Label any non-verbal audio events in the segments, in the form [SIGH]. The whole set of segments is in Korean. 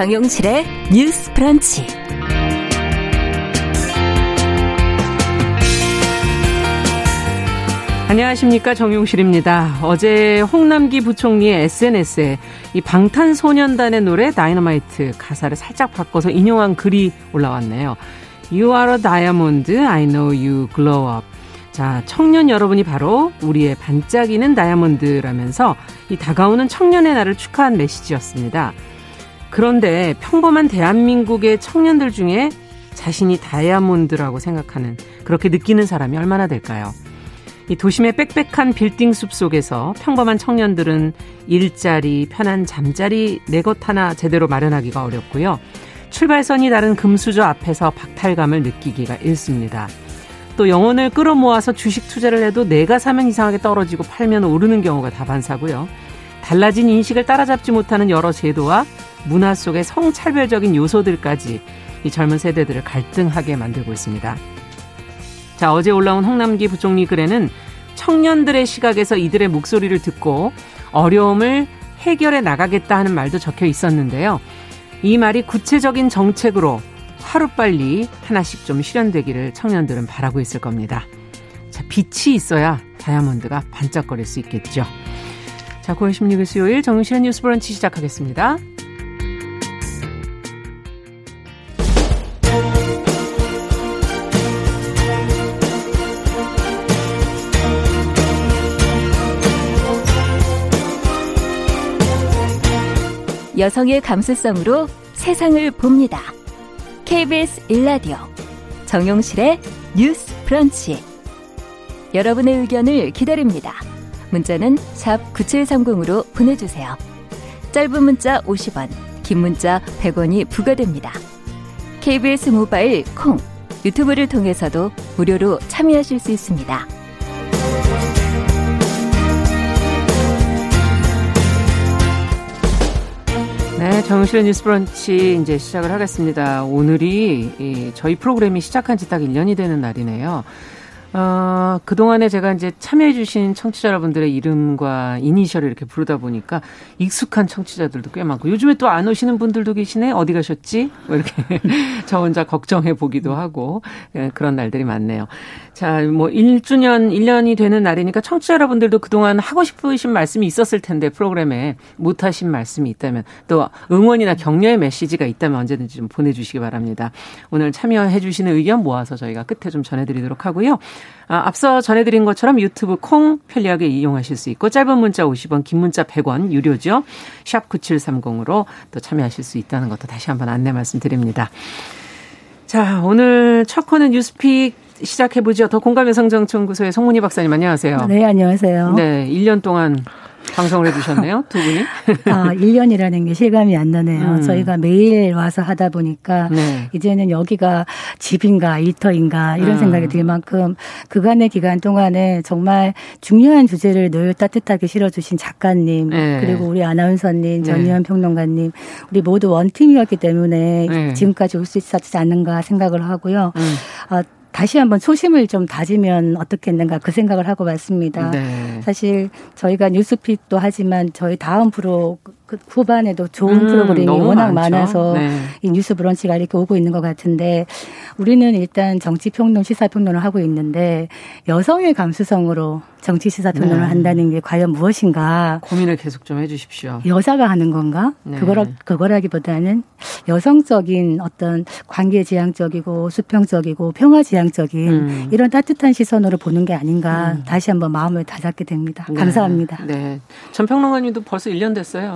정용실의 뉴스 브런치. 안녕하십니까 정용실입니다. 어제 홍남기 부총리의 SNS에 이 방탄소년단의 노래 다이너마이트 가사를 살짝 바꿔서 인용한 글이 올라왔네요. You are a diamond, I know you glow up. 자, 청년 여러분이 바로 우리의 반짝이는 다이아몬드라면서 이 다가오는 청년의 날을 축하한 메시지였습니다. 그런데 평범한 대한민국의 청년들 중에 자신이 다이아몬드라고 생각하는 그렇게 느끼는 사람이 얼마나 될까요? 이 도심의 빽빽한 빌딩 숲 속에서 평범한 청년들은 일자리, 편한 잠자리 내 것 하나 제대로 마련하기가 어렵고요. 출발선이 다른 금수저 앞에서 박탈감을 느끼기가 일습니다. 또 영혼을 끌어모아서 주식 투자를 해도 내가 사면 이상하게 떨어지고 팔면 오르는 경우가 다반사고요. 달라진 인식을 따라잡지 못하는 여러 제도와 문화 속의 성차별적인 요소들까지 이 젊은 세대들을 갈등하게 만들고 있습니다. 자, 어제 올라온 홍남기 부총리 글에는 청년들의 시각에서 이들의 목소리를 듣고 어려움을 해결해 나가겠다 하는 말도 적혀 있었는데요. 이 말이 구체적인 정책으로 하루빨리 하나씩 좀 실현되기를 청년들은 바라고 있을 겁니다. 자, 빛이 있어야 다이아몬드가 반짝거릴 수 있겠죠. 자, 9월 16일 수요일 정신의 뉴스 브런치 시작하겠습니다. 여성의 감수성으로 세상을 봅니다. KBS 일라디오 정용실의 뉴스 브런치 여러분의 의견을 기다립니다. 문자는 샵 9730으로 보내주세요. 짧은 문자 50원, 긴 문자 100원이 부과됩니다. KBS 모바일 콩, 유튜브를 통해서도 무료로 참여하실 수 있습니다. 네, 정실의 뉴스 브런치 이제 시작을 하겠습니다. 오늘이 저희 프로그램이 시작한 지 딱 1년이 되는 날이네요. 어, 그동안에 제가 이제 참여해주신 청취자 여러분들의 이름과 이니셜을 이렇게 부르다 보니까 익숙한 청취자들도 꽤 많고 요즘에 또 안 오시는 분들도 계시네? 어디 가셨지? 뭐 이렇게 [LAUGHS] 저 혼자 걱정해 보기도 하고 예, 그런 날들이 많네요. 자, 뭐 1주년, 1년이 되는 날이니까 청취자 여러분들도 그동안 하고 싶으신 말씀이 있었을 텐데 프로그램에 못 하신 말씀이 있다면 또 응원이나 격려의 메시지가 있다면 언제든지 좀 보내 주시기 바랍니다. 오늘 참여해 주시는 의견 모아서 저희가 끝에 좀 전해 드리도록 하고요. 아, 앞서 전해 드린 것처럼 유튜브 콩 편리하게 이용하실 수 있고 짧은 문자 50원, 긴 문자 100원 유료죠. 샵 9730으로 또 참여하실 수 있다는 것도 다시 한번 안내 말씀드립니다. 자, 오늘 첫 코너 뉴스픽 시작해 보죠. 더 공감의 성정연구소의 송문희 박사님 안녕하세요. 네, 안녕하세요. 네, 1년 동안 방송을 해주셨네요, 두 분이. [LAUGHS] 아, 1년이라는 게 실감이 안 나네요. 음. 저희가 매일 와서 하다 보니까 네. 이제는 여기가 집인가 일터인가 이런 음. 생각이 들 만큼 그간의 기간 동안에 정말 중요한 주제를 늘 따뜻하게 실어주신 작가님 네. 그리고 우리 아나운서님, 네. 전희연 평론가님 우리 모두 원팀이었기 때문에 네. 지금까지 올 수 있었지 않는가 생각을 하고요. 음. 아, 다시 한번 초심을 좀 다지면 어떻겠는가 그 생각을 하고 왔습니다. 네. 사실 저희가 뉴스픽도 하지만 저희 다음 프로 그 후반에도 좋은 음, 프로그램이 워낙 많죠. 많아서 네. 이 뉴스 브런치가 이렇게 오고 있는 것 같은데 우리는 일단 정치 평론, 시사 평론을 하고 있는데 여성의 감수성으로 정치 시사 평론을 네. 한다는 게 과연 무엇인가 고민을 계속 좀 해주십시오. 여자가 하는 건가? 네. 그거라 그거라기보다는 여성적인 어떤 관계 지향적이고 수평적이고 평화 지향적인 음. 이런 따뜻한 시선으로 보는 게 아닌가 음. 다시 한번 마음을 다잡게 됩니다. 네. 감사합니다. 네, 전 평론가님도 벌써 1년 됐어요.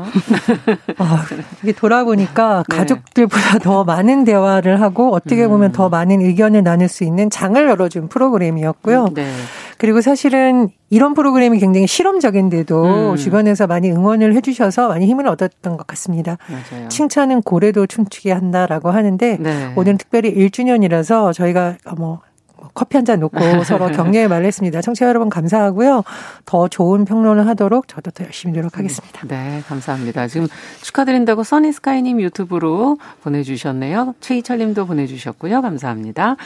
아, 이게 돌아보니까 네. 가족들보다 더 많은 대화를 하고 어떻게 보면 음. 더 많은 의견을 나눌 수 있는 장을 열어준 프로그램이었고요. 네. 그리고 사실은 이런 프로그램이 굉장히 실험적인데도 음. 주변에서 많이 응원을 해주셔서 많이 힘을 얻었던 것 같습니다. 맞아요. 칭찬은 고래도 춤추게 한다라고 하는데 네. 오늘 특별히 1주년이라서 저희가 뭐 커피 한 잔 놓고 [LAUGHS] 서로 격려의 말을 했습니다. 청취자 여러분 감사하고요. 더 좋은 평론을 하도록 저도 더 열심히 노력하겠습니다. 네, 감사합니다. 지금 축하드린다고 써니스카이님 유튜브로 보내주셨네요. 최희철님도 보내주셨고요. 감사합니다.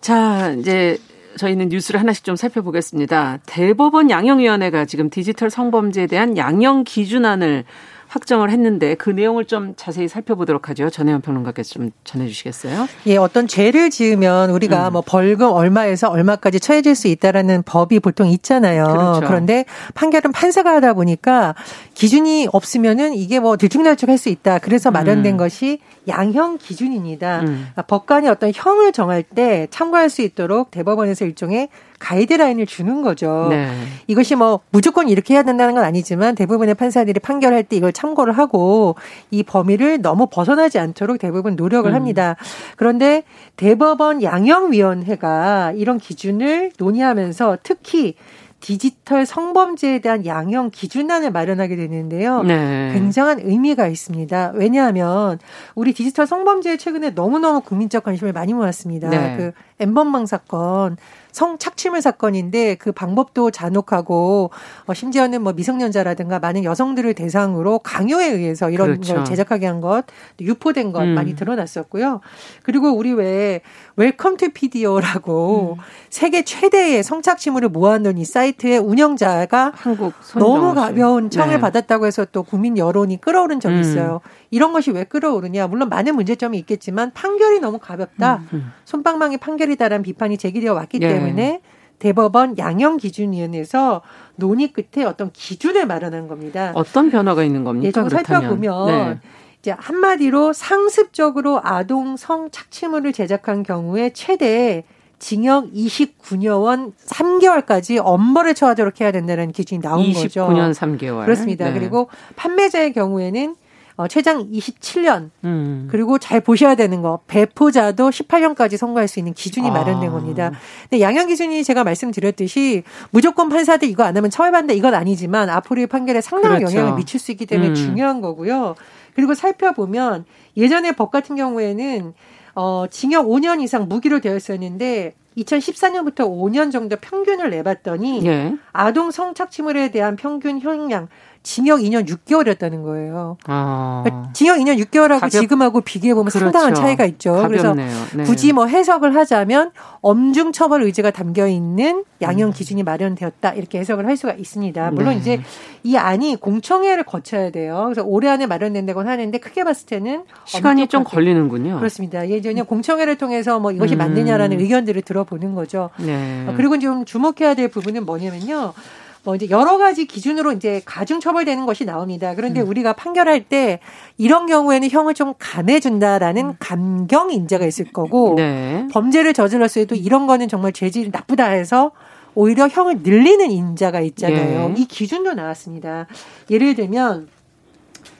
자, 이제 저희는 뉴스를 하나씩 좀 살펴보겠습니다. 대법원 양형위원회가 지금 디지털 성범죄에 대한 양형 기준안을 확정을 했는데 그 내용을 좀 자세히 살펴보도록 하죠. 전혜연 평론가께서 좀 전해주시겠어요? 예, 어떤 죄를 지으면 우리가 음. 뭐 벌금 얼마에서 얼마까지 처해질 수 있다라는 법이 보통 있잖아요. 그렇죠. 그런데 판결은 판사가 하다 보니까 기준이 없으면은 이게 뭐 들쭉날쭉할 수 있다. 그래서 마련된 음. 것이 양형 기준입니다. 음. 그러니까 법관이 어떤 형을 정할 때 참고할 수 있도록 대법원에서 일종의 가이드라인을 주는 거죠. 네. 이것이 뭐 무조건 이렇게 해야 된다는 건 아니지만 대부분의 판사들이 판결할 때 이걸 참고를 하고 이 범위를 너무 벗어나지 않도록 대부분 노력을 음. 합니다. 그런데 대법원 양형위원회가 이런 기준을 논의하면서 특히 디지털 성범죄에 대한 양형 기준안을 마련하게 되는데요. 네. 굉장한 의미가 있습니다. 왜냐하면 우리 디지털 성범죄에 최근에 너무너무 국민적 관심을 많이 모았습니다. 네. 그 엠번방 사건 성착취물 사건인데 그 방법도 잔혹하고 어, 심지어는 뭐 미성년자라든가 많은 여성들을 대상으로 강요에 의해서 이런 그렇죠. 걸 제작하게 한 것, 유포된 것 음. 많이 드러났었고요. 그리고 우리 왜 Welcome to Video라고 음. 세계 최대의 성착취물을 모아놓은 이 사이트의 운영자가 한국 너무 가벼운 형을 네. 받았다고 해서 또 국민 여론이 끓어오른 적이 음. 있어요. 이런 것이 왜 끓어오르냐? 물론 많은 문제점이 있겠지만 판결이 너무 가볍다. 음. 음. 솜방망이 판결이다라는 비판이 제기되어 왔기 예. 때문에 대법원 양형 기준위원회에서 논의 끝에 어떤 기준을 마련한 겁니다. 어떤 변화가 있는 겁니까? 예, 좀 살펴보면 네. 이제 한마디로 상습적으로 아동 성 착취물을 제작한 경우에 최대 징역 29년 3개월까지 엄벌에 처하도록 해야 된다는 기준이 나온 29년 거죠. 29년 3개월. 그렇습니다. 네. 그리고 판매자의 경우에는 어, 최장 27년 음. 그리고 잘 보셔야 되는 거 배포자도 18년까지 선고할 수 있는 기준이 아. 마련된 겁니다. 근데 양형 기준이 제가 말씀드렸듯이 무조건 판사들 이거 안 하면 처벌받는다 이건 아니지만 앞으로의 판결에 상당한 그렇죠. 영향을 미칠 수 있기 때문에 음. 중요한 거고요. 그리고 살펴보면 예전에 법 같은 경우에는 어, 징역 5년 이상 무기로 되어 있었는데 2014년부터 5년 정도 평균을 내봤더니 예. 아동 성착취물에 대한 평균 형량 징역 2년 6개월이었다는 거예요. 아. 그러니까 징역 2년 6개월하고 가볍... 지금하고 비교해 보면 그렇죠. 상당한 차이가 있죠. 가볍네요. 그래서 네. 굳이 뭐 해석을 하자면 엄중 처벌 의지가 담겨 있는 양형 음. 기준이 마련되었다 이렇게 해석을 할 수가 있습니다. 물론 네. 이제 이 안이 공청회를 거쳐야 돼요. 그래서 올해 안에 마련된다고 하는데 크게 봤을 때는 시간이 좀 걸리는군요. 그렇습니다. 예전에 공청회를 통해서 뭐 이것이 음. 맞느냐라는 의견들을 들어보는 거죠. 네. 그리고 좀 주목해야 될 부분은 뭐냐면요. 뭐 이제 여러 가지 기준으로 이제 가중 처벌되는 것이 나옵니다. 그런데 음. 우리가 판결할 때 이런 경우에는 형을 좀 감해준다라는 음. 감경 인자가 있을 거고 네. 범죄를 저질렀을 때도 이런 거는 정말 죄질이 나쁘다 해서 오히려 형을 늘리는 인자가 있잖아요. 네. 이 기준도 나왔습니다. 예를 들면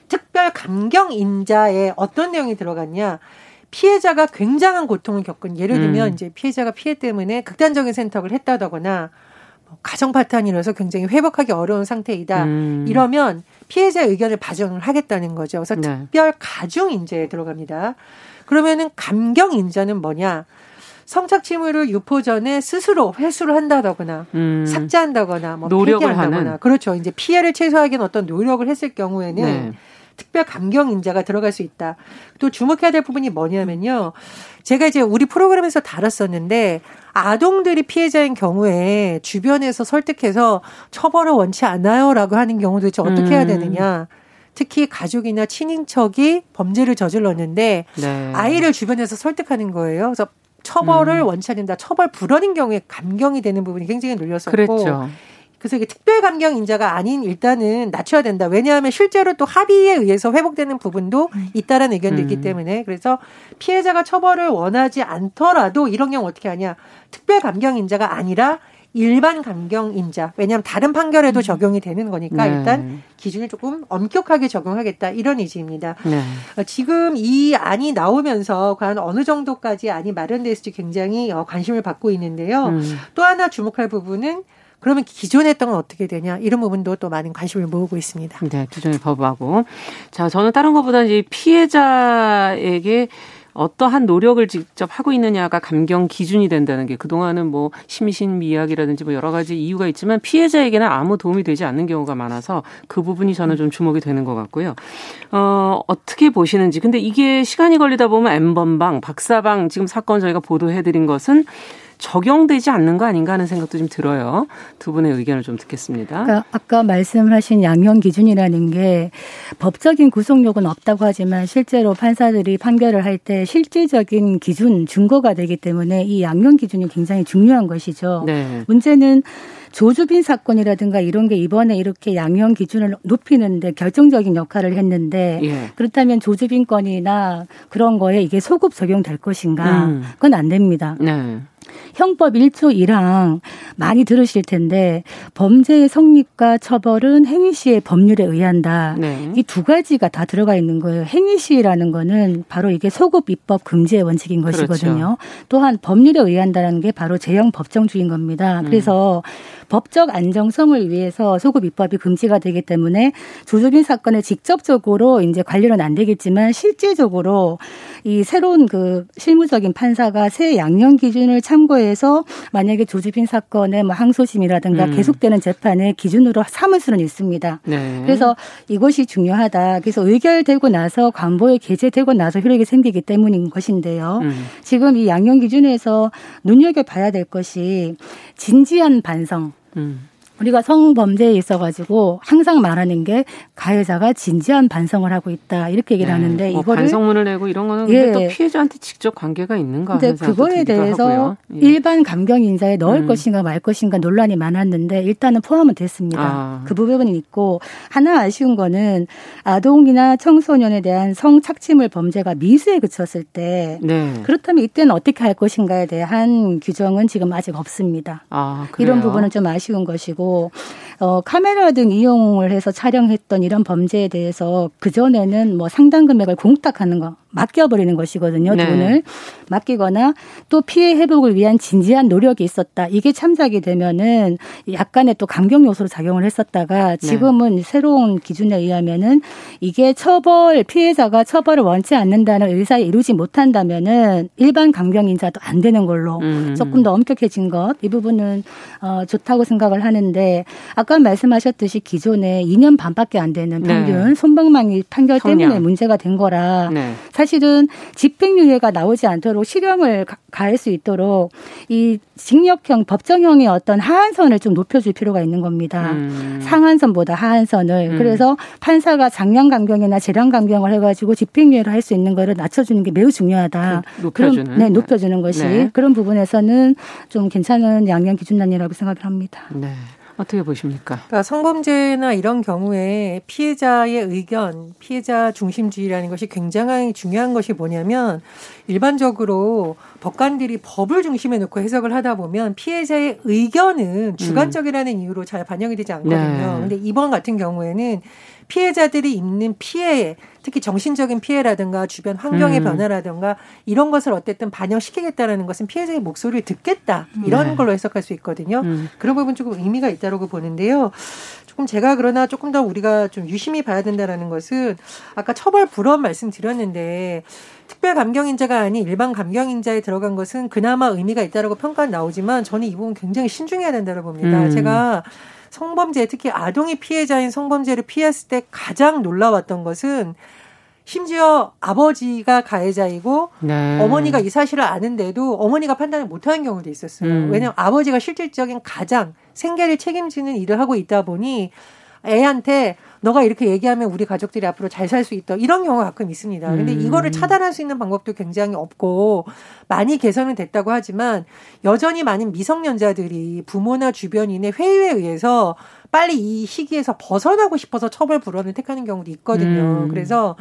특별 감경 인자에 어떤 내용이 들어갔냐? 피해자가 굉장한 고통을 겪은 예를 들면 음. 이제 피해자가 피해 때문에 극단적인 선택을 했다거나 가정 파탄이라서 굉장히 회복하기 어려운 상태이다. 음. 이러면 피해자의 의견을 반영을 하겠다는 거죠. 그래서 네. 특별 가중 인재에 들어갑니다. 그러면은 감경 인자는 뭐냐? 성착취물을 유포 전에 스스로 회수를 한다거나 음. 삭제한다거나 뭐 노력을 폐기한다거나 하는. 그렇죠. 이제 피해를 최소화하기 위한 어떤 노력을 했을 경우에는 네. 특별 감경 인자가 들어갈 수 있다. 또 주목해야 될 부분이 뭐냐면요. 제가 이제 우리 프로그램에서 다뤘었는데 아동들이 피해자인 경우에 주변에서 설득해서 처벌을 원치 않아요라고 하는 경우도 이제 어떻게 해야 음. 되느냐. 특히 가족이나 친인척이 범죄를 저질렀는데 네. 아이를 주변에서 설득하는 거예요. 그래서 처벌을 음. 원치 않는다. 처벌 불허인 경우에 감경이 되는 부분이 굉장히 눌렸었고 그랬죠. 그래서 이게 특별 감경 인자가 아닌 일단은 낮춰야 된다. 왜냐하면 실제로 또 합의에 의해서 회복되는 부분도 음. 있다라는 의견도 음. 있기 때문에 그래서 피해자가 처벌을 원하지 않더라도 이런 경우 어떻게 하냐. 특별 감경 인자가 아니라 일반 감경 인자. 왜냐하면 다른 판결에도 음. 적용이 되는 거니까 네. 일단 기준을 조금 엄격하게 적용하겠다 이런 의지입니다. 네. 어, 지금 이 안이 나오면서 과연 어느 정도까지 안이 마련됐을지 굉장히 어, 관심을 받고 있는데요. 음. 또 하나 주목할 부분은 그러면 기존에 했던 건 어떻게 되냐 이런 부분도 또 많은 관심을 모으고 있습니다. 네, 기존의 법하고 자 저는 다른 것보다 이제 피해자에게 어떠한 노력을 직접 하고 있느냐가 감경 기준이 된다는 게 그동안은 뭐 심신 미약이라든지 뭐 여러 가지 이유가 있지만 피해자에게는 아무 도움이 되지 않는 경우가 많아서 그 부분이 저는 좀 주목이 되는 것 같고요. 어, 어떻게 보시는지. 근데 이게 시간이 걸리다 보면 엠번방, 박사방 지금 사건 저희가 보도해 드린 것은 적용되지 않는 거 아닌가 하는 생각도 좀 들어요. 두 분의 의견을 좀 듣겠습니다. 그러니까 아까 말씀하신 양형 기준이라는 게 법적인 구속력은 없다고 하지만 실제로 판사들이 판결을 할 때 실질적인 기준 증거가 되기 때문에 이 양형 기준이 굉장히 중요한 것이죠. 네. 문제는 조주빈 사건이라든가 이런 게 이번에 이렇게 양형 기준을 높이는데 결정적인 역할을 했는데 예. 그렇다면 조주빈 건이나 그런 거에 이게 소급 적용될 것인가? 음. 그건 안 됩니다. 네. 형법 1조 1항 많이 들으실 텐데 범죄의 성립과 처벌은 행위 시의 법률에 의한다. 네. 이두 가지가 다 들어가 있는 거예요. 행위 시라는 거는 바로 이게 소급 입법 금지의 원칙인 그렇죠. 것이거든요. 또한 법률에 의한다는 게 바로 제형 법정주의인 겁니다. 음. 그래서 법적 안정성을 위해서 소급 입법이 금지가 되기 때문에 조조빈 사건에 직접적으로 이제 관련은 안 되겠지만 실제적으로 이 새로운 그 실무적인 판사가 새 양형 기준을 참고해서 만약에 조주빈 사건의 뭐 항소심이라든가 음. 계속되는 재판의 기준으로 삼을 수는 있습니다. 네. 그래서 이것이 중요하다. 그래서 의결되고 나서 관보에 게재되고 나서 효력이 생기기 때문인 것인데요. 음. 지금 이 양형 기준에서 눈여겨 봐야 될 것이 진지한 반성. 음. 우리가 성범죄에 있어가지고 항상 말하는 게 가해자가 진지한 반성을 하고 있다 이렇게 얘기를 네. 하는데 뭐 이거를 반성문을 내고 이런 거는 예. 또 피해자한테 직접 관계가 있는가 근데 그거에 대해서 예. 일반 감경 인자에 넣을 음. 것인가 말 것인가 논란이 많았는데 일단은 포함은 됐습니다. 아. 그 부분이 있고 하나 아쉬운 거는 아동이나 청소년에 대한 성착취물 범죄가 미수에 그쳤을 때 네. 그렇다면 이때는 어떻게 할 것인가에 대한 규정은 지금 아직 없습니다. 아, 이런 부분은 좀 아쉬운 것이고 있고 어, 카메라 등 이용을 해서 촬영했던 이런 범죄에 대해서 그전에는 뭐 상당 금액을 공탁하는 거 맡겨버리는 것이거든요. 네. 돈을 맡기거나 또 피해 회복을 위한 진지한 노력이 있었다. 이게 참작이 되면은 약간의 또 감경 요소로 작용을 했었다가 네. 지금은 네. 새로운 기준에 의하면은 이게 처벌 피해자가 처벌을 원치 않는다는 의사에 이루지 못한다면은 일반 감경 인자도 안 되는 걸로 음. 조금 더 엄격해진 것 이 부분은 어, 좋다고 생각을 하는데 아까 말씀하셨듯이 기존에 2년 반밖에 안 되는 평균 네. 손방망이 판결 때문에 성량. 문제가 된 거라 네. 사실은 집행유예가 나오지 않도록 실형을 가할 수 있도록 이 징역형 법정형의 어떤 하한선을 좀 높여줄 필요가 있는 겁니다. 음. 상한선보다 하한선을 음. 그래서 판사가 장량 감경이나 재량 감경을 해가지고 집행유예를 할 수 있는 거를 낮춰주는 게 매우 중요하다. 그 높여주는 그런, 네, 높여주는 것이 네. 그런 부분에서는 좀 괜찮은 양형 기준단이라고 생각을 합니다. 네. 어떻게 보십니까? 그러니까 성범죄나 이런 경우에 피해자의 의견, 피해자 중심주의라는 것이 굉장히 중요한 것이 뭐냐면 일반적으로 법관들이 법을 중심에 놓고 해석을 하다 보면 피해자의 의견은 주관적이라는 음. 이유로 잘 반영이 되지 않거든요. 네. 근데 이번 같은 경우에는 피해자들이 입는 피해, 특히 정신적인 피해라든가 주변 환경의 음. 변화라든가 이런 것을 어쨌든 반영시키겠다라는 것은 피해자의 목소리를 듣겠다 이런 네. 걸로 해석할 수 있거든요. 음. 그런 부분 조금 의미가 있다고 보는데요. 조금 제가 그러나 조금 더 우리가 좀 유심히 봐야 된다라는 것은 아까 처벌 불허 말씀드렸는데 특별 감경 인자가 아닌 일반 감경 인자에 들어간 것은 그나마 의미가 있다라고 평가 나오지만 저는 이 부분 굉장히 신중해야 된다고 봅니다. 음. 제가 성범죄 특히 아동이 피해자인 성범죄를 피했을 때 가장 놀라웠던 것은 심지어 아버지가 가해자이고 네. 어머니가 이 사실을 아는데도 어머니가 판단을 못하는 경우도 있었어요. 음. 왜냐하면 아버지가 실질적인 가장 생계를 책임지는 일을 하고 있다 보니 애한테 너가 이렇게 얘기하면 우리 가족들이 앞으로 잘 살 수 있다. 이런 경우가 가끔 있습니다. 근데 음. 이거를 차단할 수 있는 방법도 굉장히 없고 많이 개선은 됐다고 하지만 여전히 많은 미성년자들이 부모나 주변인의 회의에 의해서 빨리 이 시기에서 벗어나고 싶어서 처벌 불원을 택하는 경우도 있거든요. 음. 그래서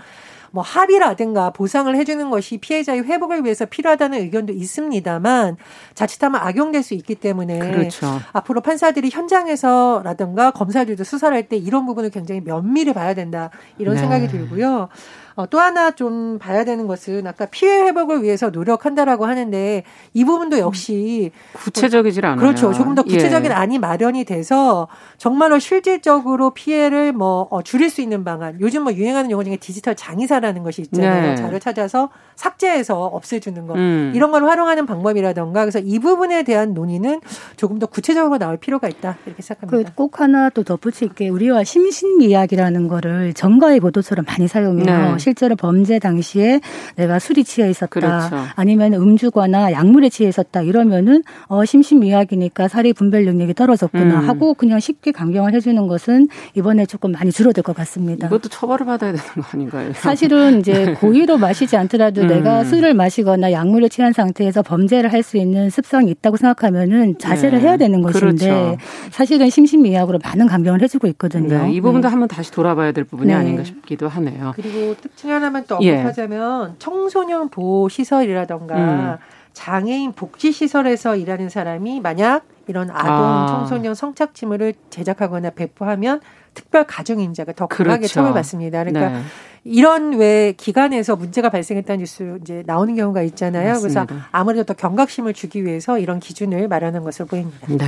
뭐 합의라든가 보상을 해주는 것이 피해자의 회복을 위해서 필요하다는 의견도 있습니다만 자칫하면 악용될 수 있기 때문에 그렇죠. 앞으로 판사들이 현장에서라든가 검사들도 수사를 할 때 이런 부분을 굉장히 면밀히 봐야 된다 이런 네. 생각이 들고요. 어, 또 하나 좀 봐야 되는 것은 아까 피해 회복을 위해서 노력한다라고 하는데 이 부분도 역시 구체적이질 않아요. 그렇죠. 조금 더 구체적인 예. 안이 마련이 돼서 정말로 실질적으로 피해를 뭐 어, 줄일 수 있는 방안. 요즘 뭐 유행하는 용어 중에 디지털 장의사라는 것이 있잖아요. 네. 자료 찾아서 삭제해서 없애주는 것 음. 이런 걸 활용하는 방법이라던가 그래서 이 부분에 대한 논의는 조금 더 구체적으로 나올 필요가 있다 이렇게 생각합니다. 그 꼭 하나 또 덧붙일 게 우리와 심신미약이라는 거를 정가의 보도처럼 많이 사용해요. 네. 실제로 범죄 당시에 내가 술이 취해 있었다. 그렇죠. 아니면 음주거나 약물에 취해 있었다. 이러면은 어 심신미약이니까 사리 분별 능력이 떨어졌구나 음. 하고 그냥 쉽게 강경을 해 주는 것은 이번에 조금 많이 줄어들 것 같습니다. 이것도 처벌을 받아야 되는 거 아닌가요? 사실은 이제 [LAUGHS] 고의로 마시지 않더라도 음. 내가 술을 마시거나 약물을 취한 상태에서 범죄를 할 수 있는 습성이 있다고 생각하면은 자제를 네. 해야 되는 것인데 그렇죠. 사실은 심신미약으로 많은 감경을 해주고 있거든요. 네, 이 부분도 네. 한번 다시 돌아봐야 될 부분이 네. 아닌가 싶기도 하네요. 그리고 특징 하나만 또 예. 언급하자면 예. 청소년 보호 시설이라던가 음. 장애인 복지 시설에서 일하는 사람이 만약 이런 아동 아. 청소년 성착취물을 제작하거나 배포하면 특별 가중 인자가 더 강하게 그렇죠. 처벌받습니다. 그러니까 네. 이런 왜 기관에서 문제가 발생했다는 뉴스 이제 나오는 경우가 있잖아요. 맞습니다. 그래서 아무래도 더 경각심을 주기 위해서 이런 기준을 마련한 것으로 보입니다. 네.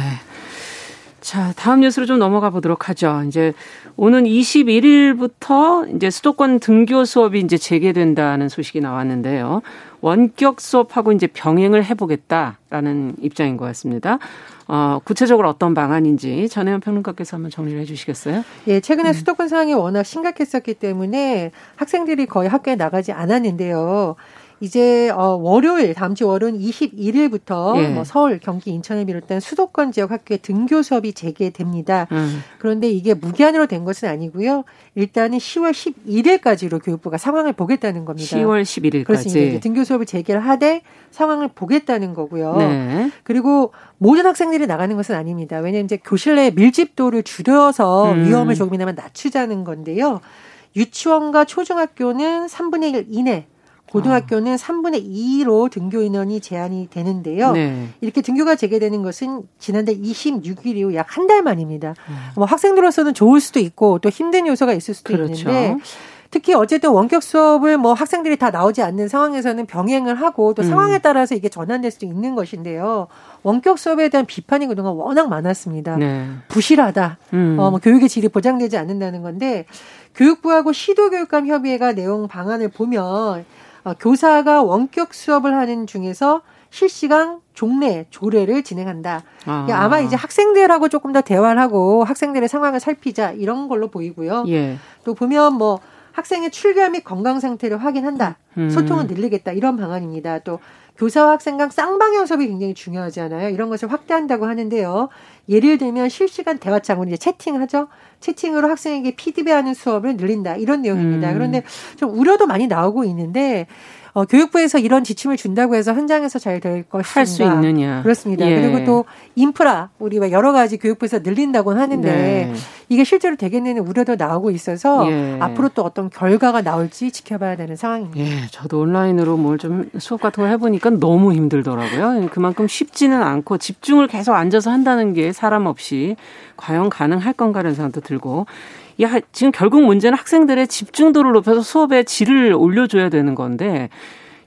자, 다음 뉴스로 좀 넘어가 보도록 하죠. 이제 오는 21일부터 이제 수도권 등교 수업이 이제 재개된다는 소식이 나왔는데요. 원격 수업하고 이제 병행을 해보겠다라는 입장인 것 같습니다. 어, 구체적으로 어떤 방안인지 전혜연 평론가께서 한번 정리를 해주시겠어요? 예, 최근에 음. 수도권 상황이 워낙 심각했었기 때문에 학생들이 거의 학교에 나가지 않았는데요. 이제 어 월요일 다음 주 월요일 21일부터 예. 뭐 서울, 경기, 인천을 비롯한 수도권 지역 학교의 등교 수업이 재개됩니다. 음. 그런데 이게 무기한으로 된 것은 아니고요. 일단은 10월 11일까지로 교육부가 상황을 보겠다는 겁니다. 10월 11일까지. 그렇습니다. 등교 수업을 재개를 하되 상황을 보겠다는 거고요. 네. 그리고 모든 학생들이 나가는 것은 아닙니다. 왜냐하면 이제 교실 내 밀집도를 줄여서 음. 위험을 조금이나마 낮추자는 건데요. 유치원과 초중학교는 3분의 1 이내, 고등학교는 아. 3분의 2로 등교 인원이 제한이 되는데요. 네. 이렇게 등교가 재개되는 것은 지난달 26일 이후 약 한 달 만입니다. 음. 뭐 학생들로서는 좋을 수도 있고 또 힘든 요소가 있을 수도 그렇죠. 있는데 특히 어쨌든 원격 수업을 뭐 학생들이 다 나오지 않는 상황에서는 병행을 하고 또 음. 상황에 따라서 이게 전환될 수도 있는 것인데요. 원격 수업에 대한 비판이 그동안 워낙 많았습니다. 네. 부실하다. 음. 어, 뭐 교육의 질이 보장되지 않는다는 건데 교육부하고 시도교육감 협의회가 내용 방안을 보면 어, 교사가 원격 수업을 하는 중에서 실시간 종례 조례를 진행한다. 아. 아마 이제 학생들하고 조금 더 대화를 하고 학생들의 상황을 살피자 이런 걸로 보이고요. 예. 또 보면 뭐 학생의 출결 및 건강 상태를 확인한다. 음. 소통을 늘리겠다. 이런 방안입니다. 또 교사와 학생 간 쌍방향 수업이 굉장히 중요하잖아요. 이런 것을 확대한다고 하는데요. 예를 들면 실시간 대화창으로 이제 채팅하죠. 채팅으로 학생에게 피드백하는 수업을 늘린다. 이런 내용입니다. 음. 그런데 좀 우려도 많이 나오고 있는데 어, 교육부에서 이런 지침을 준다고 해서 현장에서 잘 될 것인가 할 수 있느냐 그렇습니다. 예. 그리고 또 인프라 우리가 여러 가지 교육부에서 늘린다고 하는데 네. 이게 실제로 되겠냐는 우려도 나오고 있어서 예. 앞으로 또 어떤 결과가 나올지 지켜봐야 되는 상황입니다. 예, 저도 온라인으로 뭘 좀 수업 같은 걸 해보니까 너무 힘들더라고요. 그만큼 쉽지는 않고 집중을 계속 앉아서 한다는 게 사람 없이 과연 가능할 건가라는 생각도 들고 야, 지금 결국 문제는 학생들의 집중도를 높여서 수업의 질을 올려줘야 되는 건데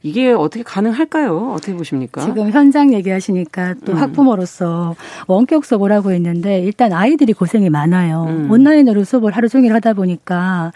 이게 어떻게 가능할까요? 어떻게 보십니까? 지금 현장 얘기하시니까 또 음. 학부모로서 원격 수업을 하고 있는데 일단 아이들이 고생이 많아요. 음. 온라인으로 수업을 하루 종일 하다 보니까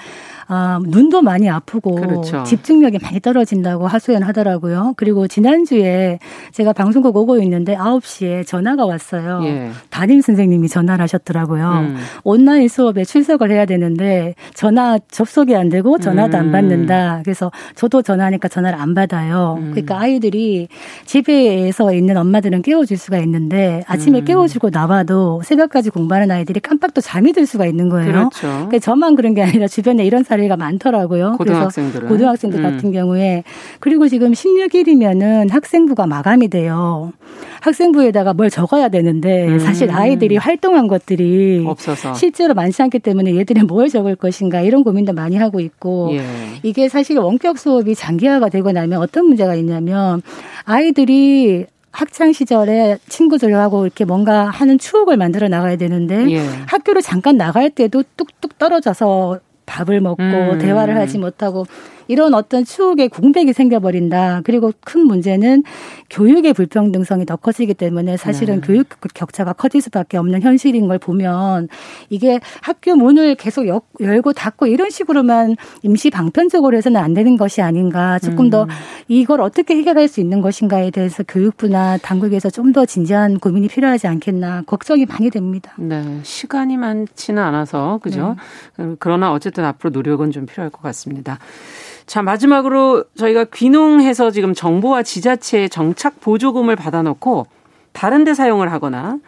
아, 눈도 많이 아프고 그렇죠. 집중력이 많이 떨어진다고 하소연하더라고요. 그리고 지난주에 제가 방송국 오고 있는데 9시에 전화가 왔어요. 예. 담임 선생님이 전화를 하셨더라고요. 음. 온라인 수업에 출석을 해야 되는데 전화 접속이 안 되고 전화도 음. 안 받는다. 그래서 저도 전화하니까 전화를 안 받아요. 음. 그러니까 아이들이 집에서 있는 엄마들은 깨워줄 수가 있는데 아침에 음. 깨워주고 나와도 새벽까지 공부하는 아이들이 깜빡도 잠이 들 수가 있는 거예요. 그렇죠. 그러니까 저만 그런 게 아니라 주변에 이런 사람 사례가 많더라고요. 고등학생들 고등학생들 음. 같은 경우에 그리고 지금 16일이면은 학생부가 마감이 돼요. 학생부에다가 뭘 적어야 되는데 음. 사실 아이들이 활동한 것들이 없어서 실제로 많지 않기 때문에 얘들이 뭘 적을 것인가 이런 고민도 많이 하고 있고 예. 이게 사실 원격 수업이 장기화가 되고 나면 어떤 문제가 있냐면 아이들이 학창 시절에 친구들하고 이렇게 뭔가 하는 추억을 만들어 나가야 되는데 예. 학교를 잠깐 나갈 때도 뚝뚝 떨어져서 밥을 먹고 음. 대화를 하지 못하고 이런 어떤 추억의 공백이 생겨버린다. 그리고 큰 문제는 교육의 불평등성이 더 커지기 때문에 사실은 네. 교육 격차가 커질 수밖에 없는 현실인 걸 보면 이게 학교 문을 계속 열고 닫고 이런 식으로만 임시 방편적으로 해서는 안 되는 것이 아닌가. 조금 음. 더 이걸 어떻게 해결할 수 있는 것인가에 대해서 교육부나 당국에서 좀 더 진지한 고민이 필요하지 않겠나 걱정이 많이 됩니다. 네. 시간이 많지는 않아서 그죠? 네. 그러나 어쨌든 앞으로 노력은 좀 필요할 것 같습니다. 자, 마지막으로 저희가 귀농해서 지금 정부와 지자체에 정착 보조금을 받아놓고 다른 데 사용을 하거나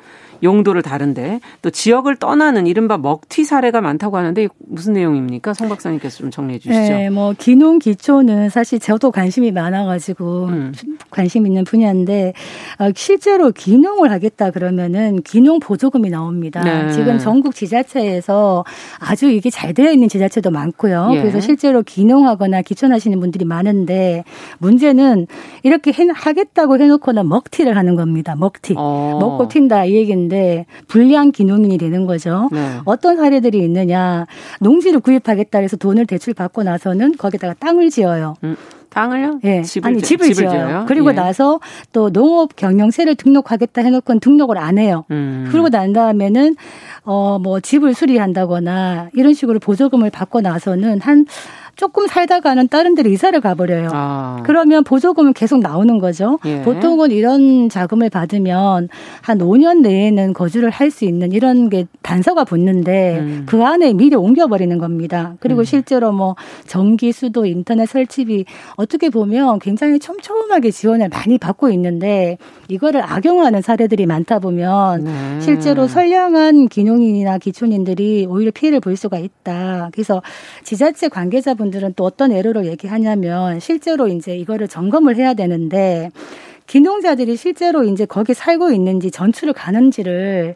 용도를 다른데 또 지역을 떠나는 이른바 먹튀 사례가 많다고 하는데 무슨 내용입니까? 송 박사님께서 좀 정리해 주시죠. 네, 뭐 기농 기초는 사실 저도 관심이 많아가지고 음. 관심 있는 분야인데 어, 실제로 기농을 하겠다 그러면은 기농 보조금이 나옵니다. 네. 지금 전국 지자체에서 아주 이게 잘 되어 있는 지자체도 많고요. 예. 그래서 실제로 기농하거나 기촌하시는 분들이 많은데 문제는 이렇게 해, 하겠다고 해놓고는 먹튀를 하는 겁니다. 먹튀 어. 먹고 튄다 이 얘기인데. 되는데 불리한 기농인이 되는 거죠. 네. 어떤 사례들이 있느냐. 농지를 구입하겠다 해서 돈을 대출 받고 나서는 거기다가 땅을 지어요. 음. 땅을요? 예. 집을 아니 집을, 집을 지어요. 지어요. 그리고 예. 나서 또 농업 경영세를 등록하겠다 해놓고 등록을 안 해요. 음. 그러고 난 다음에는 어 뭐 집을 수리한다거나 이런 식으로 보조금을 받고 나서는 한 조금 살다가는 다른 데로 이사를 가버려요. 아. 그러면 보조금은 계속 나오는 거죠. 예. 보통은 이런 자금을 받으면 한 5년 내에는 거주를 할 수 있는 이런 게 단서가 붙는데 음. 그 안에 미리 옮겨버리는 겁니다. 그리고 음. 실제로 뭐 전기, 수도, 인터넷 설치비 어떻게 보면 굉장히 촘촘하게 지원을 많이 받고 있는데 이거를 악용하는 사례들이 많다 보면 네. 실제로 선량한 기농인이나 기촌인들이 오히려 피해를 볼 수가 있다. 그래서 지자체 관계자분 분들은 또 어떤 예로로 얘기하냐면 실제로 이제 이거를 점검을 해야 되는데 기농자들이 실제로 이제 거기 살고 있는지 전출을 가는지를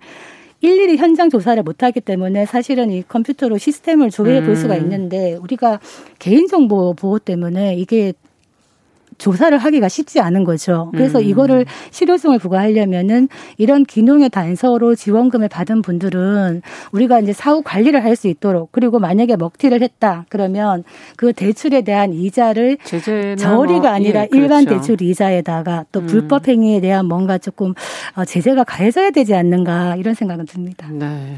일일이 현장 조사를 못하기 때문에 사실은 이 컴퓨터로 시스템을 조회해 볼 수가 음. 있는데 우리가 개인정보 보호 때문에 이게 조사를 하기가 쉽지 않은 거죠. 그래서 음. 이거를 실효성을 부과하려면은 이런 기농의 단서로 지원금을 받은 분들은 우리가 이제 사후 관리를 할 수 있도록 그리고 만약에 먹튀를 했다 그러면 그 대출에 대한 이자를 저리가 뭐, 아니라 예, 그렇죠. 일반 대출 이자에다가 또 음. 불법 행위에 대한 뭔가 조금 어, 제재가 가해져야 되지 않는가 이런 생각은 듭니다. 네.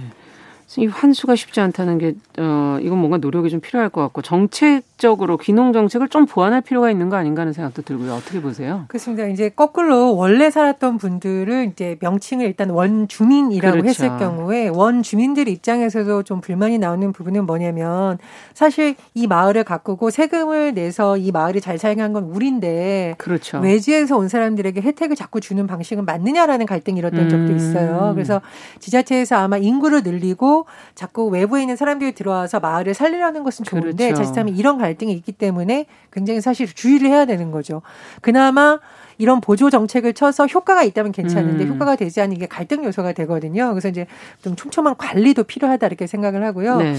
이 환수가 쉽지 않다는 게, 어, 이건 뭔가 노력이 좀 필요할 것 같고, 정책적으로 귀농 정책을 좀 보완할 필요가 있는 거 아닌가 하는 생각도 들고요. 어떻게 보세요? 그렇습니다. 이제 거꾸로 원래 살았던 분들은 이제 명칭을 일단 원주민이라고 그렇죠. 했을 경우에 원주민들 입장에서도 좀 불만이 나오는 부분은 뭐냐면 사실 이 마을을 가꾸고 세금을 내서 이 마을이 잘 사용한 건 우리인데 그렇죠. 외지에서 온 사람들에게 혜택을 자꾸 주는 방식은 맞느냐라는 갈등이 일었던 음. 적도 있어요. 그래서 지자체에서 아마 인구를 늘리고 자꾸 외부에 있는 사람들이 들어와서 마을을 살리려는 것은 좋은데 그렇죠. 자칫하면 이런 갈등이 있기 때문에 굉장히 사실 주의를 해야 되는 거죠. 그나마 이런 보조 정책을 쳐서 효과가 있다면 괜찮은데 음. 효과가 되지 않는 게 갈등 요소가 되거든요. 그래서 이제 좀 촘촘한 관리도 필요하다 이렇게 생각을 하고요. 네.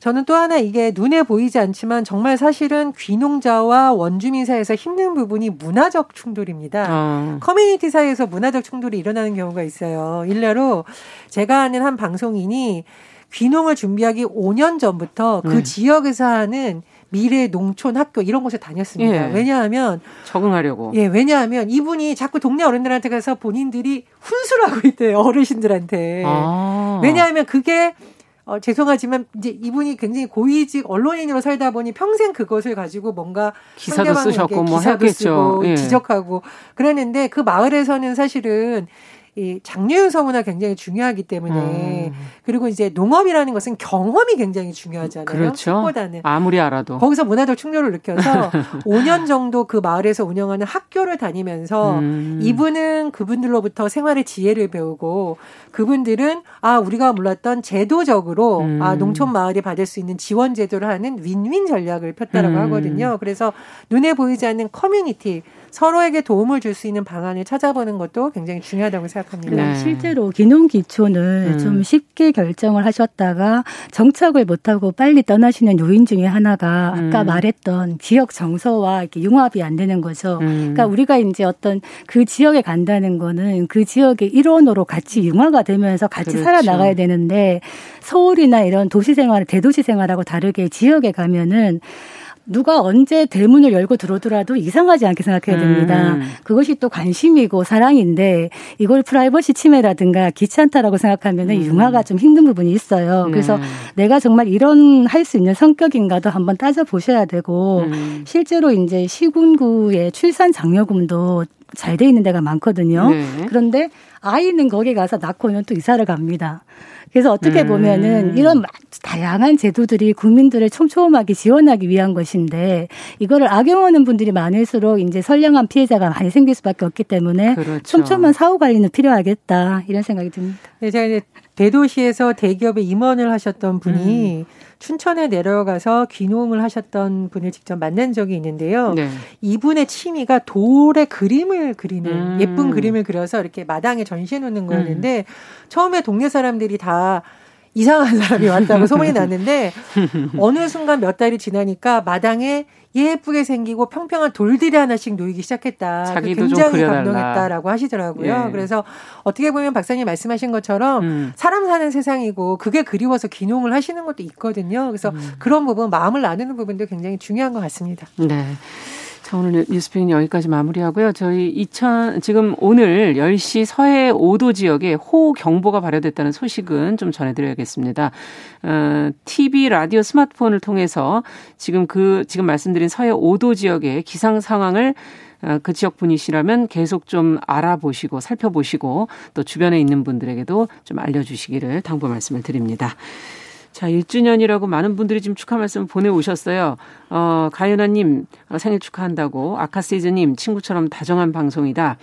저는 또 하나 이게 눈에 보이지 않지만 정말 사실은 귀농자와 원주민 사이에서 힘든 부분이 문화적 충돌입니다. 어. 커뮤니티 사이에서 문화적 충돌이 일어나는 경우가 있어요. 일례로 제가 아는 한 방송인이 귀농을 준비하기 5년 전부터 그 네. 지역에서 하는 미래 농촌 학교 이런 곳에 다녔습니다. 예. 왜냐하면 적응하려고. 예, 왜냐하면 이분이 자꾸 동네 어른들한테 가서 본인들이 훈수를 하고 있대요. 어르신들한테. 아. 왜냐하면 그게 어, 죄송하지만 이제 이분이 굉장히 고위직 언론인으로 살다 보니 평생 그것을 가지고 뭔가 기사도 쓰셨고 뭐 했겠죠. 예. 지적하고 그랬는데 그 마을에서는 사실은 이 장려유 성문화 굉장히 중요하기 때문에 음. 그리고 이제 농업이라는 것은 경험이 굉장히 중요하잖아요. 그렇죠. 보다는 아무리 알아도 거기서 문화적 충돌을 느껴서 [LAUGHS] 5년 정도 그 마을에서 운영하는 학교를 다니면서 음. 이분은 그분들로부터 생활의 지혜를 배우고 그분들은 아 우리가 몰랐던 제도적으로 음. 아 농촌 마을이 받을 수 있는 지원 제도를 하는 윈윈 전략을 폈다라고 음. 하거든요. 그래서 눈에 보이지 않는 커뮤니티 서로에게 도움을 줄 수 있는 방안을 찾아보는 것도 굉장히 중요하다고 생각합니다. 네. 실제로 기농 기초는 음. 좀 쉽게 결정을 하셨다가 정착을 못하고 빨리 떠나시는 요인 중에 하나가 아까 음. 말했던 지역 정서와 이렇게 융합이 안 되는 거죠. 음. 그러니까 우리가 이제 어떤 그 지역에 간다는 거는 그 지역의 일원으로 같이 융화가 되면서 같이 그렇죠. 살아나가야 되는데 서울이나 이런 도시 생활, 대도시 생활하고 다르게 지역에 가면은 누가 언제 대문을 열고 들어오더라도 이상하지 않게 생각해야 됩니다. 음. 그것이 또 관심이고 사랑인데 이걸 프라이버시 침해라든가 귀찮다라고 생각하면 은 음. 융화가 좀 힘든 부분이 있어요. 네. 그래서 내가 정말 이런 할 수 있는 성격인가도 한번 따져 보셔야 되고 음. 실제로 이제 시군구의 출산 장려금도 잘 돼 있는 데가 많거든요. 네. 그런데 아이는 거기 가서 낳고는 또 이사를 갑니다. 그래서 어떻게 보면은 음. 이런 다양한 제도들이 국민들을 촘촘하게 지원하기 위한 것인데 이거를 악용하는 분들이 많을수록 이제 선량한 피해자가 많이 생길 수밖에 없기 때문에 그렇죠. 촘촘한 사후 관리는 필요하겠다 이런 생각이 듭니다. 네, 제가 이제 대도시에서 대기업에 임원을 하셨던 분이 음. 춘천에 내려가서 귀농을 하셨던 분을 직접 만난 적이 있는데요. 네. 이분의 취미가 돌에 그림을 그리는 음. 예쁜 그림을 그려서 이렇게 마당에 전시해 놓는 거였는데 음. 처음에 동네 사람들이 다 이상한 사람이 왔다고 소문이 [LAUGHS] 났는데 어느 순간 몇 달이 지나니까 마당에 예쁘게 생기고 평평한 돌들이 하나씩 놓이기 시작했다. 자기도 굉장히 감동했다라고 하시더라고요. 예. 그래서 어떻게 보면 박사님 말씀하신 것처럼 음. 사람 사는 세상이고 그게 그리워서 기농을 하시는 것도 있거든요. 그래서 음. 그런 부분 마음을 나누는 부분도 굉장히 중요한 것 같습니다. 네. 자, 오늘 뉴스픽은 여기까지 마무리하고요. 저희 2000, 지금 오늘 10시 서해 5도 지역에 호우 경보가 발효됐다는 소식은 좀 전해드려야겠습니다. 어, TV, 라디오, 스마트폰을 통해서 지금 그, 지금 말씀드린 서해 5도 지역의 기상 상황을 어, 그 지역 분이시라면 계속 좀 알아보시고 살펴보시고 또 주변에 있는 분들에게도 좀 알려주시기를 당부 말씀을 드립니다. 자, 1주년이라고 많은 분들이 지금 축하 말씀 보내오셨어요. 어, 가연아님 어, 생일 축하한다고. 아카시즈님 친구처럼 다정한 방송이다.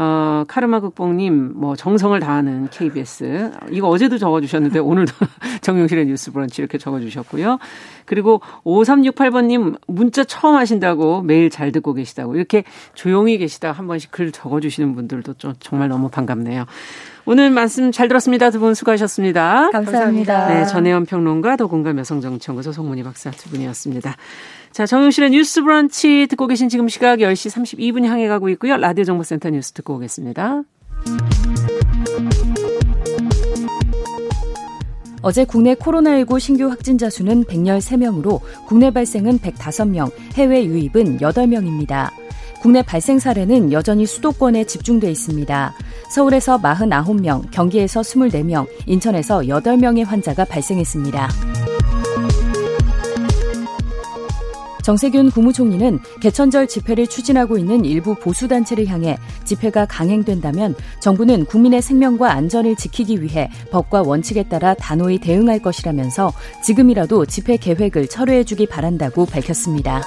어, 카르마 극봉님, 뭐, 정성을 다하는 KBS. 이거 어제도 적어주셨는데, 오늘도 [LAUGHS] 정용실의 뉴스 브런치 이렇게 적어주셨고요. 그리고 5368번님, 문자 처음 하신다고 매일 잘 듣고 계시다고. 이렇게 조용히 계시다 한 번씩 글 적어주시는 분들도 좀 정말 너무 반갑네요. 오늘 말씀 잘 들었습니다. 두 분 수고하셨습니다. 감사합니다. 네, 전혜연 평론가 더공감 여성정치연구소 송문희 박사 두 분이었습니다. 자, 정용실의 뉴스 브런치 듣고 계신 지금 시각 10시 32분 향해 가고 있고요. 라디오 정보센터 뉴스 듣고 오겠습니다. 어제 국내 코로나19 신규 확진자 수는 113명으로 국내 발생은 105명, 해외 유입은 8명입니다. 국내 발생 사례는 여전히 수도권에 집중돼 있습니다. 서울에서 49명, 경기에서 24명, 인천에서 8명의 환자가 발생했습니다. 정세균 국무총리는 개천절 집회를 추진하고 있는 일부 보수단체를 향해 집회가 강행된다면 정부는 국민의 생명과 안전을 지키기 위해 법과 원칙에 따라 단호히 대응할 것이라면서 지금이라도 집회 계획을 철회해주기 바란다고 밝혔습니다.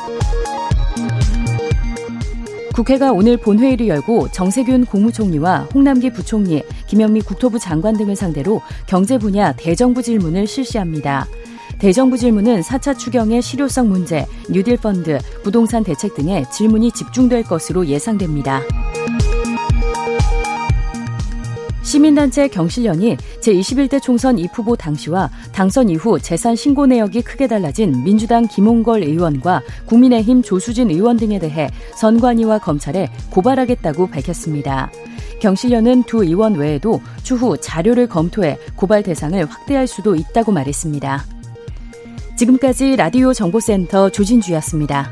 국회가 오늘 본회의를 열고 정세균 국무총리와 홍남기 부총리, 김현미 국토부 장관 등을 상대로 경제 분야 대정부 질문을 실시합니다. 대정부 질문은 4차 추경의 실효성 문제, 뉴딜 펀드, 부동산 대책 등에 질문이 집중될 것으로 예상됩니다. 시민단체 경실련이 제21대 총선 입후보 당시와 당선 이후 재산 신고 내역이 크게 달라진 민주당 김홍걸 의원과 국민의힘 조수진 의원 등에 대해 선관위와 검찰에 고발하겠다고 밝혔습니다. 경실련은 두 의원 외에도 추후 자료를 검토해 고발 대상을 확대할 수도 있다고 말했습니다. 지금까지 라디오 정보센터 조진주였습니다.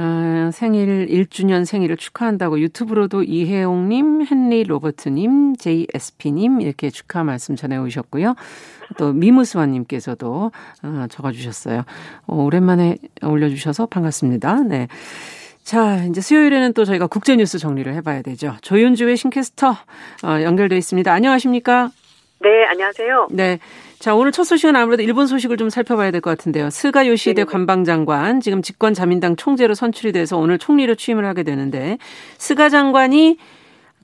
아, 생일 1주년 생일을 축하한다고 유튜브로도 이혜용님, 헨리 로버트님, JSP님 이렇게 축하 말씀 전해오셨고요. 또 미무스와님께서도 어, 적어주셨어요. 어, 오랜만에 올려주셔서 반갑습니다. 네. 자, 이제 수요일에는 또 저희가 국제뉴스 정리를 해봐야 되죠. 조윤주 외신캐스터 어, 연결돼 있습니다. 안녕하십니까? 네, 안녕하세요. 네. 자, 오늘 첫 소식은 아무래도 일본 소식을 좀 살펴봐야 될 것 같은데요. 스가 요시히데 관방장관, 지금 집권 자민당 총재로 선출이 돼서 오늘 총리로 취임을 하게 되는데, 스가 장관이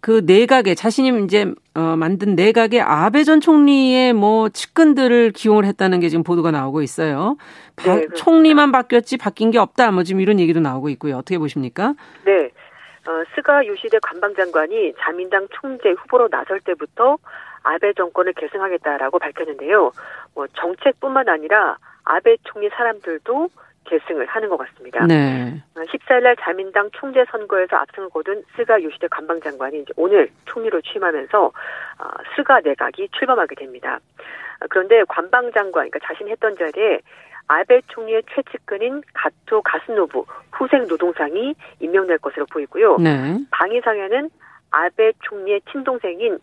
그 내각에 자신이 이제 어 만든 내각에 아베 전 총리의 뭐 측근들을 기용을 했다는 게 지금 보도가 나오고 있어요. 바, 네, 총리만 바뀌었지 바뀐 게 없다. 뭐 지금 이런 얘기도 나오고 있고요. 어떻게 보십니까? 네. 어, 스가 요시히데 관방장관이 자민당 총재 후보로 나설 때부터 아베 정권을 계승하겠다라고 밝혔는데요. 뭐 정책뿐만 아니라 아베 총리 사람들도 계승을 하는 것 같습니다. 네. 14일날 어, 자민당 총재 선거에서 압승을 거둔 스가 요시히데 관방장관이 이제 오늘 총리로 취임하면서 어, 스가 내각이 출범하게 됩니다. 어, 그런데 관방장관, 그러니까 자신이 했던 자리에 아베 총리의 최측근인 가토 가쓰노부 후생 노동상이 임명될 것으로 보이고요. 네. 방위상에는 아베 총리의 친동생인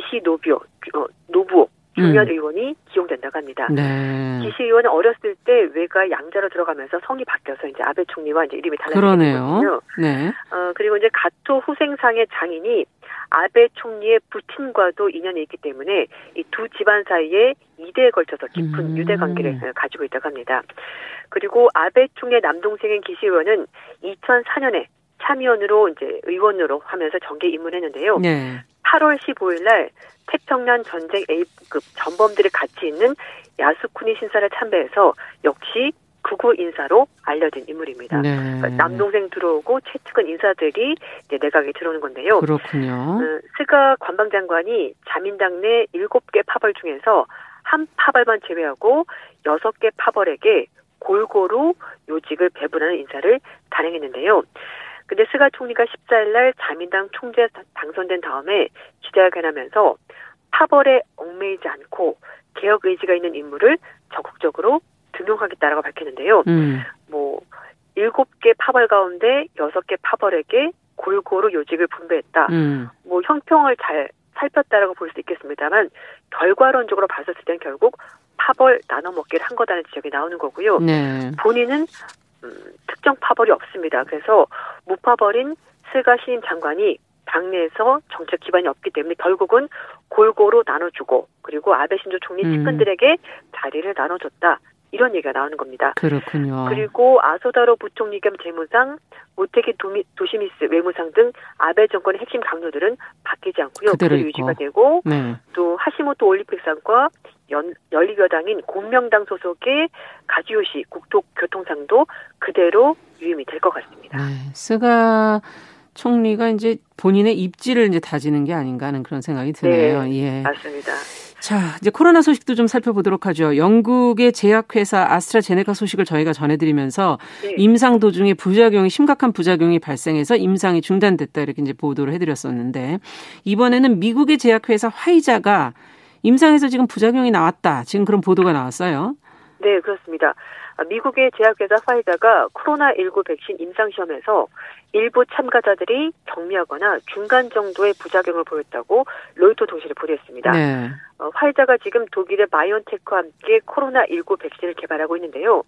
기시 노비오, 어, 노부오 중요한 음. 의원이 기용된다고 합니다. 네. 기시 의원은 어렸을 때 외가 양자로 들어가면서 성이 바뀌어서 이제 아베 총리와 이제 이름이 달라졌거든요. 네. 어, 그리고 이제 가토 후생상의 장인이 아베 총리의 부친과도 인연이 있기 때문에 이 두 집안 사이에 이대에 걸쳐서 깊은 음. 유대 관계를 가지고 있다고 합니다. 그리고 아베 총리의 남동생인 기시 의원은 2004년에 참의원으로 이제 의원으로 하면서 정계 입문했는데요. 네. 8월 15일 날 태평양 전쟁 A급 전범들이 같이 있는 야스쿠니 신사를 참배해서 역시 극우 인사로 알려진 인물입니다. 네. 그러니까 남동생 들어오고 최측근 인사들이 내각에 들어오는 건데요. 그렇군요. 어, 스가 관방장관이 자민당 내 7개 파벌 중에서 한 파벌만 제외하고 6개 파벌에게 골고루 요직을 배분하는 인사를 단행했는데요. 근데 스가 총리가 14일 날 자민당 총재 당선된 다음에 기자회견하면서 파벌에 얽매이지 않고 개혁 의지가 있는 인물을 적극적으로 등용하겠다라고 밝혔는데요. 음. 뭐 일곱 개 파벌 가운데 여섯 개 파벌에게 골고루 요직을 분배했다. 음. 뭐 형평을 잘 살폈다라고 볼 수 있겠습니다만 결과론적으로 봤었을 땐 결국 파벌 나눠 먹기를 한 거다는 지적이 나오는 거고요. 네. 본인은 음, 특정 파벌이 없습니다. 그래서 무파벌인 스가 신임 장관이 당내에서 정책 기반이 없기 때문에 결국은 골고루 나눠주고 그리고 아베 신조 총리 음. 측근들에게 자리를 나눠줬다. 이런 얘기가 나오는 겁니다. 그렇군요. 그리고 아소다로 부총리 겸 재무상, 모테기 도미, 도시미스 외무상 등 아베 정권의 핵심 강요들은 바뀌지 않고요. 그대로 유지가 되고 네. 또 하시모토 올림픽상과 연, 연립여당인 공명당 소속의 가지요시 국토교통상도 그대로 유임이 될 것 같습니다. 네. 스가 총리가 이제 본인의 입지를 이제 다지는 게 아닌가 하는 그런 생각이 드네요. 네, 예. 맞습니다. 자, 이제 코로나 소식도 좀 살펴보도록 하죠. 영국의 제약회사 아스트라제네카 소식을 저희가 전해드리면서 네. 임상 도중에 부작용이 심각한 부작용이 발생해서 임상이 중단됐다 이렇게 이제 보도를 해드렸었는데 이번에는 미국의 제약회사 화이자가 임상에서 지금 부작용이 나왔다. 지금 그런 보도가 나왔어요. 네, 그렇습니다. 미국의 제약회사 화이자가 코로나19 백신 임상시험에서 일부 참가자들이 경미하거나 중간 정도의 부작용을 보였다고 로이터 통신에 보도했습니다. 네. 어, 화이자가 지금 독일의 바이온테크와 함께 코로나19 백신을 개발하고 있는데요.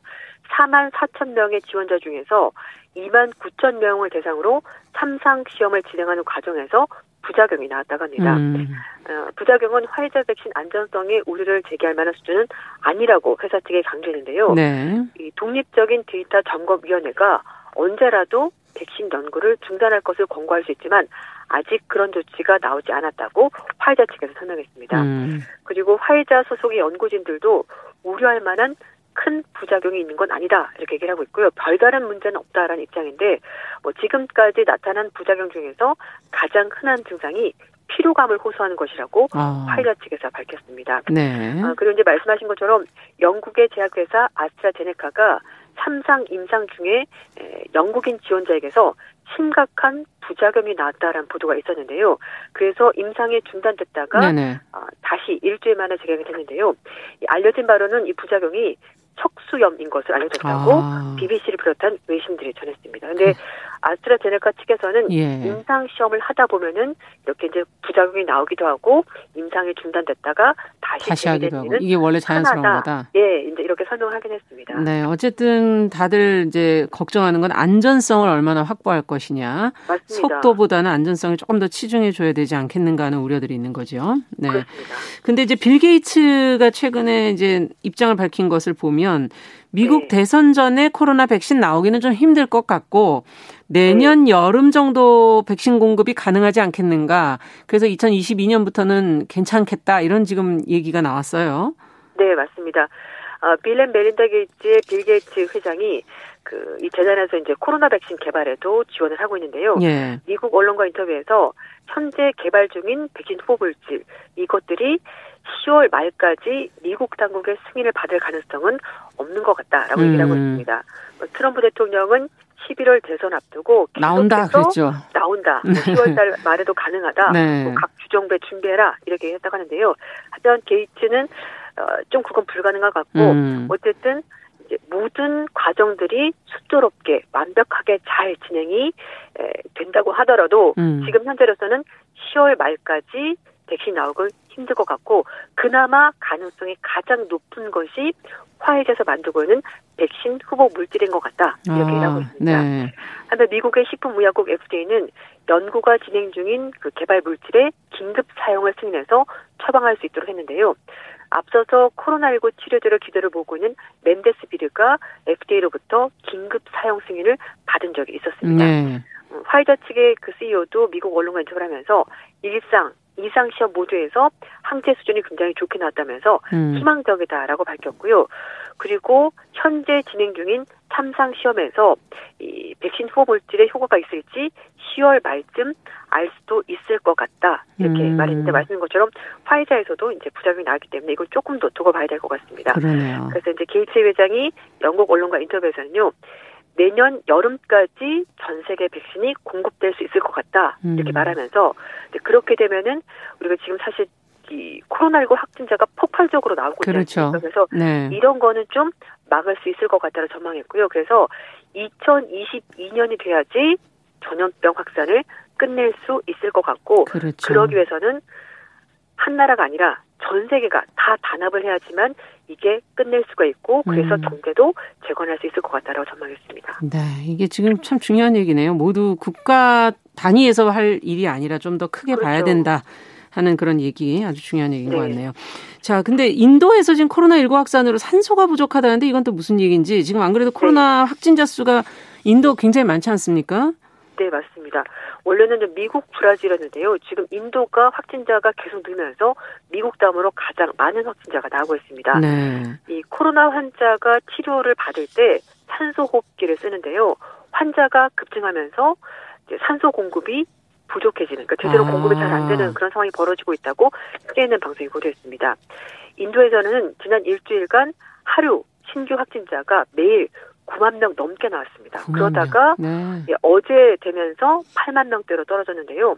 4만 4천 명의 지원자 중에서 2만 9천 명을 대상으로 참상 시험을 진행하는 과정에서 부작용이 나왔다고 합니다. 음. 어, 부작용은 화이자 백신 안전성에 우려를 제기할 만한 수준은 아니라고 회사 측에 강조했는데요. 네. 이 독립적인 데이터 점검위원회가 언제라도 백신 연구를 중단할 것을 권고할 수 있지만 아직 그런 조치가 나오지 않았다고 화이자 측에서 설명했습니다. 음. 그리고 화이자 소속의 연구진들도 우려할 만한 큰 부작용이 있는 건 아니다 이렇게 얘기를 하고 있고요. 별다른 문제는 없다라는 입장인데 뭐 지금까지 나타난 부작용 중에서 가장 흔한 증상이 피로감을 호소하는 것이라고 아. 화이자 측에서 밝혔습니다. 네. 아, 그리고 이제 말씀하신 것처럼 영국의 제약회사 아스트라제네카가 삼상 임상 중에 영국인 지원자에게서 심각한 부작용이 나왔다라는 보도가 있었는데요. 그래서 임상이 중단됐다가 어, 다시 일주일 만에 재개가 됐는데요. 알려진 바로는 이 부작용이 척수염인 것을 알려졌다고 아. BBC를 비롯한 외신들이 전했습니다. 근데 아스트라제네카 측에서는 예. 임상 시험을 하다 보면은 이렇게 이제 부작용이 나오기도 하고 임상이 중단됐다가 다시, 다시 하기도 하고 이게 원래 자연스러운 하나다. 거다. 예, 이제 이렇게 설명을 하긴 했습니다. 네, 어쨌든 다들 이제 걱정하는 건 안전성을 얼마나 확보할 것이냐. 맞습니다. 속도보다는 안전성에 조금 더 치중해 줘야 되지 않겠는가 하는 우려들이 있는 거죠. 네. 그렇습니다. 근데 이제 빌 게이츠가 최근에 이제 입장을 밝힌 것을 보면 미국 네. 대선 전에 코로나 백신 나오기는 좀 힘들 것 같고 내년 네. 여름 정도 백신 공급이 가능하지 않겠는가. 그래서 2022년부터는 괜찮겠다. 이런 지금 얘기가 나왔어요. 네, 맞습니다. 어, 빌 앤 멜린다 게이츠의 빌 게이츠 회장이 그 이 재단에서 이제 코로나 백신 개발에도 지원을 하고 있는데요. 예. 미국 언론과 인터뷰에서 현재 개발 중인 백신 후보 물질 이것들이 10월 말까지 미국 당국의 승인을 받을 가능성은 없는 것 같다라고 음. 얘기를 하고 있습니다. 뭐 트럼프 대통령은 11월 대선 앞두고 나온다 그랬죠. 나온다. 뭐 10월 달 말에도 가능하다. 네. 뭐각 주정부에 준비해라 이렇게 했다고 하는데요. 하지만 게이츠는 어, 좀 그건 불가능한 것 같고 음. 어쨌든 이제 모든 과정들이 순조롭게 완벽하게 잘 진행이 에, 된다고 하더라도 음. 지금 현재로서는 10월 말까지 백신 나오기 힘들 것 같고 그나마 가능성이 가장 높은 것이 화이자에서 만들고 있는 백신 후보 물질인 것 같다 이렇게 아, 하고 있습니다. 네. 한편 미국의 식품의약국 FDA는 연구가 진행 중인 그 개발 물질의 긴급 사용을 승인해서 처방할 수 있도록 했는데요. 앞서서 코로나19 치료제를 기대를 보고 있는 멘데스비르가 FDA로부터 긴급 사용 승인을 받은 적이 있었습니다. 네. 음, 화이자 측의 그 CEO도 미국 언론과 인터뷰를 하면서 일상 이상 시험 모두에서 항체 수준이 굉장히 좋게 나왔다면서 음. 희망적이다라고 밝혔고요. 그리고 현재 진행 중인 참상 시험에서 이 백신 후보 물질의 효과가 있을지 10월 말쯤 알 수도 있을 것 같다 이렇게 음. 말했는데 말씀인 것처럼 화이자에서도 이제 부작용이 나왔기 때문에 이걸 조금 더 두고 봐야 될 것 같습니다. 그러네요. 그래서 이제 게이츠 회장이 영국 언론과 인터뷰에서는요. 내년 여름까지 전 세계 백신이 공급될 수 있을 것 같다 이렇게 음. 말하면서 그렇게 되면은 우리가 지금 사실 이 코로나19 확진자가 폭발적으로 나오고 그렇죠. 있습니다. 그래서 네. 이런 거는 좀 막을 수 있을 것 같다고 전망했고요. 그래서 2022년이 돼야지 전염병 확산을 끝낼 수 있을 것 같고 그렇죠. 그러기 위해서는 한 나라가 아니라 전 세계가 다 단합을 해야지만 이게 끝낼 수가 있고 그래서 음. 경제도 재건할 수 있을 것 같다라고 전망했습니다. 네, 이게 지금 참 중요한 얘기네요. 모두 국가 단위에서 할 일이 아니라 좀 더 크게 그렇죠. 봐야 된다. 하는 그런 얘기 아주 중요한 얘기인 네. 것 같네요. 자, 근데 인도에서 지금 코로나19 확산으로 산소가 부족하다는데 이건 또 무슨 얘기인지 지금 안 그래도 코로나 네. 확진자 수가 인도 굉장히 많지 않습니까? 네, 맞습니다. 원래는 미국, 브라질이었는데요. 지금 인도가 확진자가 계속 늘면서 미국 다음으로 가장 많은 확진자가 나오고 있습니다. 네. 이 코로나 환자가 치료를 받을 때 산소 호흡기를 쓰는데요. 환자가 급증하면서 산소 공급이 부족해지는, 그러니까 제대로 아. 공급이 잘 안 되는 그런 상황이 벌어지고 있다고 CNN 방송이 보도했습니다. 인도에서는 지난 일주일간 하루 신규 확진자가 매일 9만 명 넘게 나왔습니다. 9만 그러다가 네. 예, 어제 되면서 8만 명대로 떨어졌는데요.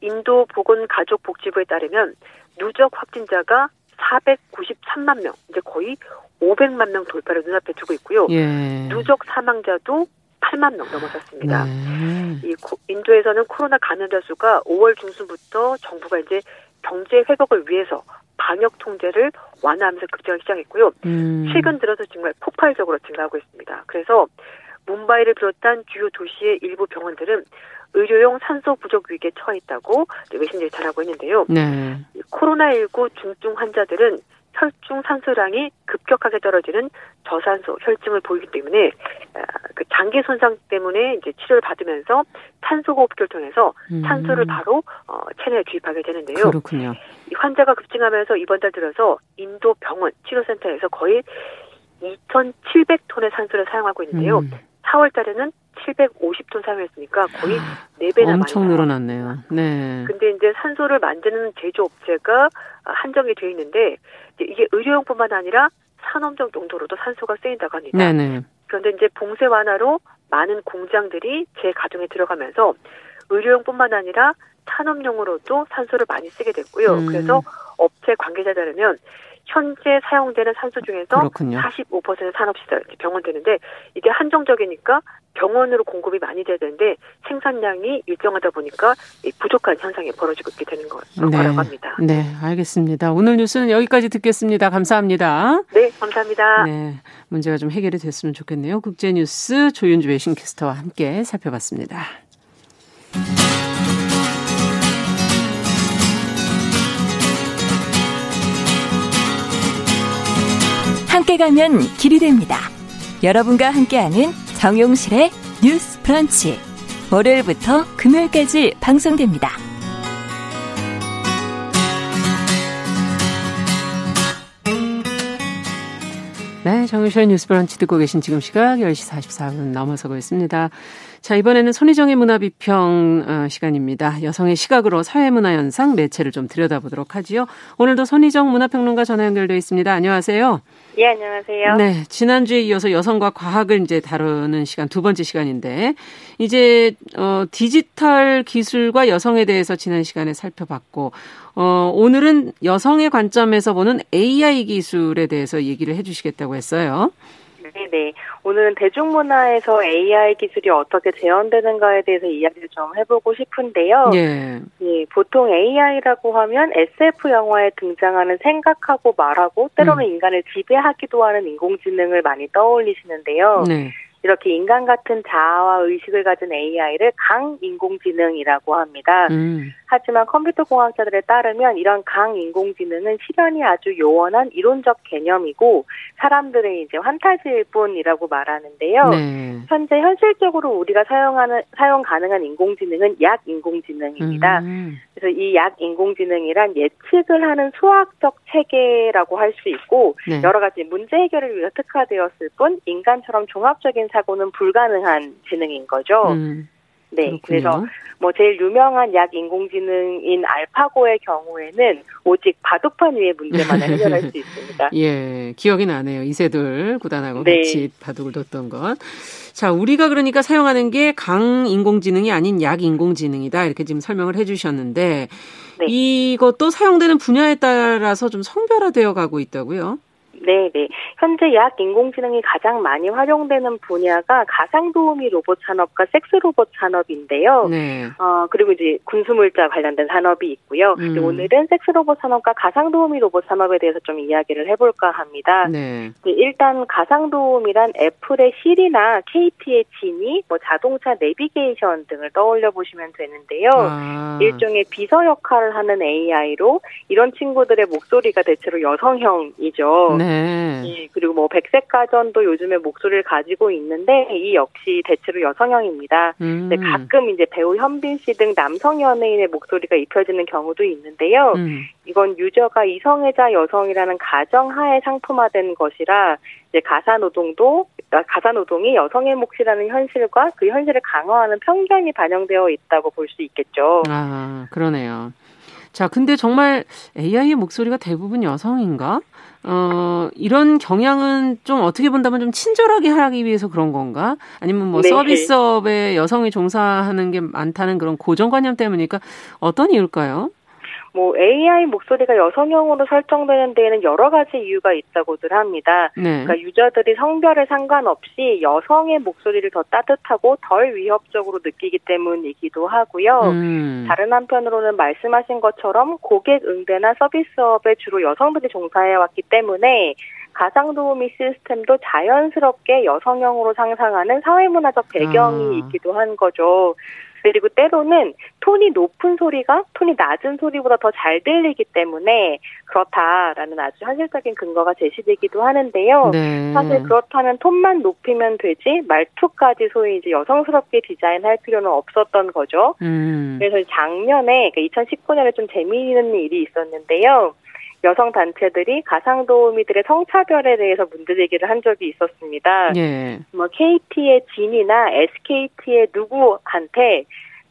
인도 보건가족복지부에 따르면 누적 확진자가 493만 명, 이제 거의 500만 명 돌파를 눈앞에 두고 있고요. 예. 누적 사망자도 8만 명 넘어섰습니다. 네. 이 인도에서는 코로나 감염자 수가 5월 중순부터 정부가 이제 경제 회복을 위해서 방역 통제를 완화하면서 급증하기 시작했고요. 음. 최근 들어서 정말 폭발적으로 증가하고 있습니다. 그래서 문바이를 비롯한 주요 도시의 일부 병원들은 의료용 산소 부족 위기에 처해 있다고 외신들이 전하고 있는데요. 네. 코로나19 중증 환자들은 혈중 산소량이 급격하게 떨어지는 저산소 혈증을 보이기 때문에 아, 그 장기 손상 때문에 이제 치료를 받으면서 산소 호흡기를 통해서 음. 산소를 바로 어, 체내에 주입하게 되는데요. 그렇군요. 이 환자가 급증하면서 이번 달 들어서 인도 병원 치료센터에서 거의 2,700톤의 산소를 사용하고 있는데요. 음. 4월 달에는 750톤 사용했으니까 거의 4배나 엄청 늘어났네요. 네. 근데 이제 산소를 만드는 제조업체가 한정이 되어 있는데 이게 의료용뿐만 아니라 산업적 용도로도 산소가 쓰인다고 합니다. 네네. 그런데 이제 봉쇄 완화로 많은 공장들이 재가동에 들어가면서 의료용뿐만 아니라 산업용으로도 산소를 많이 쓰게 됐고요. 음. 그래서 업체 관계자 들으면 현재 사용되는 산소 중에서 그렇군요. 45% 산업시설 병원 되는데 이게 한정적이니까 병원으로 공급이 많이 돼야 되는데 생산량이 일정하다 보니까 부족한 현상이 벌어지고 있게 되는 네. 거라고 합니다. 네, 알겠습니다. 오늘 뉴스는 여기까지 듣겠습니다. 감사합니다. 네, 감사합니다. 네, 문제가 좀 해결이 됐으면 좋겠네요. 국제뉴스 조윤주 외신캐스터와 함께 살펴봤습니다. 함께 가면 길이 됩니다. 여러분과 함께하는 정용실의 뉴스 프런치. 월요일부터 금요일까지 방송됩니다. 네, 정유실의 뉴스 브런치 듣고 계신 지금 시각 10시 44분 넘어서고 있습니다. 자, 이번에는 손희정의 문화비평 어, 시간입니다. 여성의 시각으로 사회문화 현상, 매체를 좀 들여다보도록 하지요. 오늘도 손희정 문화평론가 전화 연결되어 있습니다. 안녕하세요. 예, 안녕하세요. 네, 지난주에 이어서 여성과 과학을 이제 다루는 시간 두 번째 시간인데 이제 어 디지털 기술과 여성에 대해서 지난 시간에 살펴봤고 어 오늘은 여성의 관점에서 보는 AI 기술에 대해서 얘기를 해 주시겠다고 했어요. 네, 오늘은 대중문화에서 AI 기술이 어떻게 재현되는가에 대해서 이야기를 좀 해보고 싶은데요. 예. 예 보통 AI라고 하면 SF 영화에 등장하는 생각하고 말하고 때로는 음. 인간을 지배하기도 하는 인공지능을 많이 떠올리시는데요. 네. 이렇게 인간 같은 자아와 의식을 가진 AI를 강인공지능이라고 합니다. 음. 하지만 컴퓨터 공학자들에 따르면 이런 강인공지능은 실현이 아주 요원한 이론적 개념이고 사람들의 이제 환타지일 뿐이라고 말하는데요. 네. 현재 현실적으로 우리가 사용하는 사용 가능한 인공지능은 약 인공지능입니다. 음. 그래서 이 약 인공지능이란 예측을 하는 수학적 체계라고 할 수 있고 네. 여러 가지 문제 해결을 위해 특화되었을 뿐 인간처럼 종합적인 사고는 불가능한 지능인 거죠. 음. 네, 그렇군요. 그래서 뭐 제일 유명한 약 인공지능인 알파고의 경우에는 오직 바둑판 위의 문제만 [LAUGHS] 해결할 수 있습니다. 예, 기억이 나네요. 이세돌 구단하고 네. 같이 바둑을 뒀던 것. 자, 우리가 그러니까 사용하는 게 강 인공지능이 아닌 약 인공지능이다 이렇게 지금 설명을 해주셨는데 네. 이것도 사용되는 분야에 따라서 좀 성별화되어 가고 있다고요? 네, 네. 현재 약 인공지능이 가장 많이 활용되는 분야가 가상 도우미 로봇 산업과 섹스 로봇 산업인데요. 네. 어, 그리고 이제 군수물자 관련된 산업이 있고요. 음. 오늘은 섹스 로봇 산업과 가상 도우미 로봇 산업에 대해서 좀 이야기를 해볼까 합니다. 네. 네, 일단 가상 도우미란 애플의 실이나 KT의 지니, 뭐 자동차 내비게이션 등을 떠올려 보시면 되는데요. 아. 일종의 비서 역할을 하는 AI로 이런 친구들의 목소리가 대체로 여성형이죠. 네. 예, 그리고 뭐 백색 가전도 요즘에 목소리를 가지고 있는데 이 역시 대체로 여성형입니다. 음. 근데 가끔 이제 배우 현빈 씨 등 남성 연예인의 목소리가 입혀지는 경우도 있는데요. 음. 이건 유저가 이성애자 여성이라는 가정하에 상품화된 것이라 이제 가사 노동도 가사 노동이 여성의 몫이라는 현실과 그 현실을 강화하는 편견이 반영되어 있다고 볼 수 있겠죠. 아, 그러네요. 자, 근데 정말 AI의 목소리가 대부분 여성인가? 어, 이런 경향은 좀 어떻게 본다면 좀 친절하게 하기 위해서 그런 건가? 아니면 뭐 네. 서비스업에 여성이 종사하는 게 많다는 그런 고정관념 때문이니까 어떤 이유일까요? 뭐 AI 목소리가 여성형으로 설정되는 데에는 여러 가지 이유가 있다고들 합니다. 네. 그러니까 유저들이 성별에 상관없이 여성의 목소리를 더 따뜻하고 덜 위협적으로 느끼기 때문이기도 하고요. 음. 다른 한편으로는 말씀하신 것처럼 고객 응대나 서비스업에 주로 여성들이 종사해 왔기 때문에 가상 도우미 시스템도 자연스럽게 여성형으로 상상하는 사회문화적 배경이 아. 있기도 한 거죠. 그리고 때로는 톤이 높은 소리가 톤이 낮은 소리보다 더 잘 들리기 때문에 그렇다라는 아주 현실적인 근거가 제시되기도 하는데요. 네. 사실 그렇다면 톤만 높이면 되지 말투까지 소위 이제 여성스럽게 디자인할 필요는 없었던 거죠. 음. 그래서 작년에 그러니까 2019년에 좀 재미있는 일이 있었는데요. 여성 단체들이 가상 도우미들의 성차별에 대해서 문제 제기를 한 적이 있었습니다. 예. 뭐 KT의 진이나 SKT의 누구한테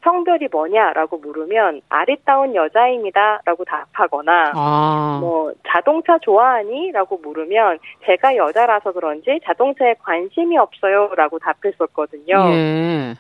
성별이 뭐냐라고 물으면 아리따운 여자입니다라고 답하거나 아. 뭐 자동차 좋아하니라고 물으면 제가 여자라서 그런지 자동차에 관심이 없어요라고 답했었거든요. 예.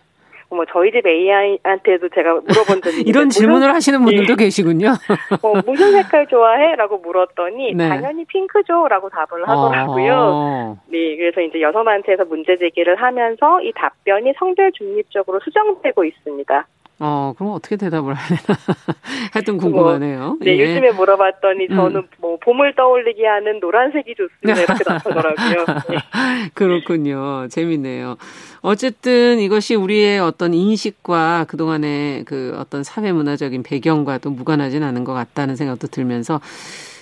뭐 저희 집 AI한테도 제가 물어본 적이 [LAUGHS] 이런 질문을 하시는 분들도 네. 계시군요. 어, 무슨 색깔 좋아해?라고 물었더니 네. 당연히 핑크죠라고 답을 하더라고요. 어. 네, 그래서 이제 여성단체에서 문제 제기를 하면서 이 답변이 성별 중립적으로 수정되고 있습니다. 어, 그럼 어떻게 대답을 하려나. [LAUGHS] 하여튼 궁금하네요. 뭐, 네, 예. 요즘에 물어봤더니 음. 저는 음. 뭐 봄을 떠올리게 하는 노란색이 좋습니다. [LAUGHS] 이렇게 답하더라고요. 네. [LAUGHS] 그렇군요. 재밌네요. 어쨌든 이것이 우리의 어떤 인식과 그동안의 그 어떤 사회 문화적인 배경과도 무관하진 않은 것 같다는 생각도 들면서,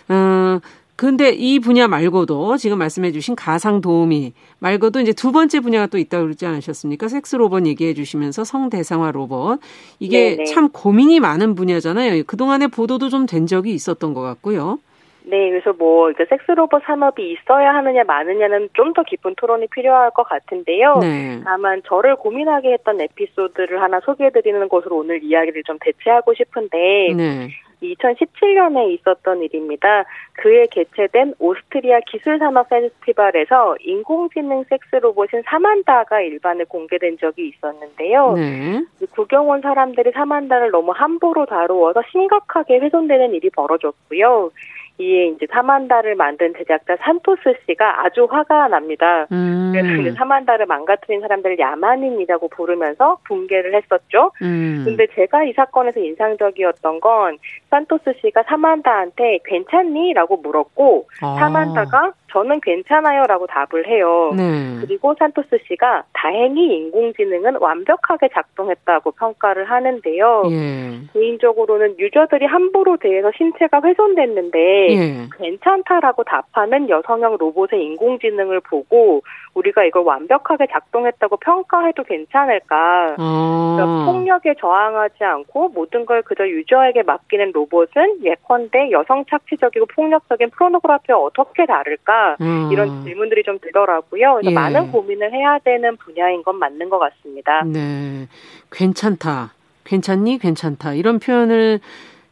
어, 근데 이 분야 말고도 지금 말씀해 주신 가상 도우미 말고도 이제 두 번째 분야가 또 있다고 그러지 않으셨습니까? 섹스 로봇 얘기해 주시면서 성대상화 로봇. 이게 네네. 참 고민이 많은 분야잖아요. 그동안에 보도도 좀 된 적이 있었던 것 같고요. 네, 그래서 뭐 섹스 로봇 산업이 있어야 하느냐 마느냐는 좀 더 깊은 토론이 필요할 것 같은데요. 네. 다만 저를 고민하게 했던 에피소드를 하나 소개해드리는 것으로 오늘 이야기를 좀 대체하고 싶은데 네. 2017년에 있었던 일입니다. 그해 개최된 오스트리아 기술산업 페스티벌에서 인공지능 섹스 로봇인 사만다가 일반에 공개된 적이 있었는데요. 네. 구경 온 사람들이 사만다를 너무 함부로 다루어서 심각하게 훼손되는 일이 벌어졌고요. 이에 이제 사만다를 만든 제작자 산토스 씨가 아주 화가 납니다. 음. 그래서 사만다를 망가뜨린 사람들을 야만인이라고 부르면서 붕괴를 했었죠. 음. 근데 제가 이 사건에서 인상적이었던 건 산토스 씨가 사만다한테 괜찮니? 라고 물었고 아. 사만다가 저는 괜찮아요라고 답을 해요. 네. 그리고 산토스 씨가 다행히 인공지능은 완벽하게 작동했다고 평가를 하는데요. 예. 개인적으로는 유저들이 함부로 대해서 신체가 훼손됐는데 예. 괜찮다라고 답하는 여성형 로봇의 인공지능을 보고 우리가 이걸 완벽하게 작동했다고 평가해도 괜찮을까? 어. 그러니까 폭력에 저항하지 않고 모든 걸 그저 유저에게 맡기는 로봇은 예컨대 여성 착취적이고 폭력적인 프로노그라피와 어떻게 다를까? 음. 이런 질문들이 좀 들더라고요. 그래서 예. 많은 고민을 해야 되는 분야인 건 맞는 것 같습니다. 네, 괜찮다. 괜찮니? 괜찮다. 이런 표현을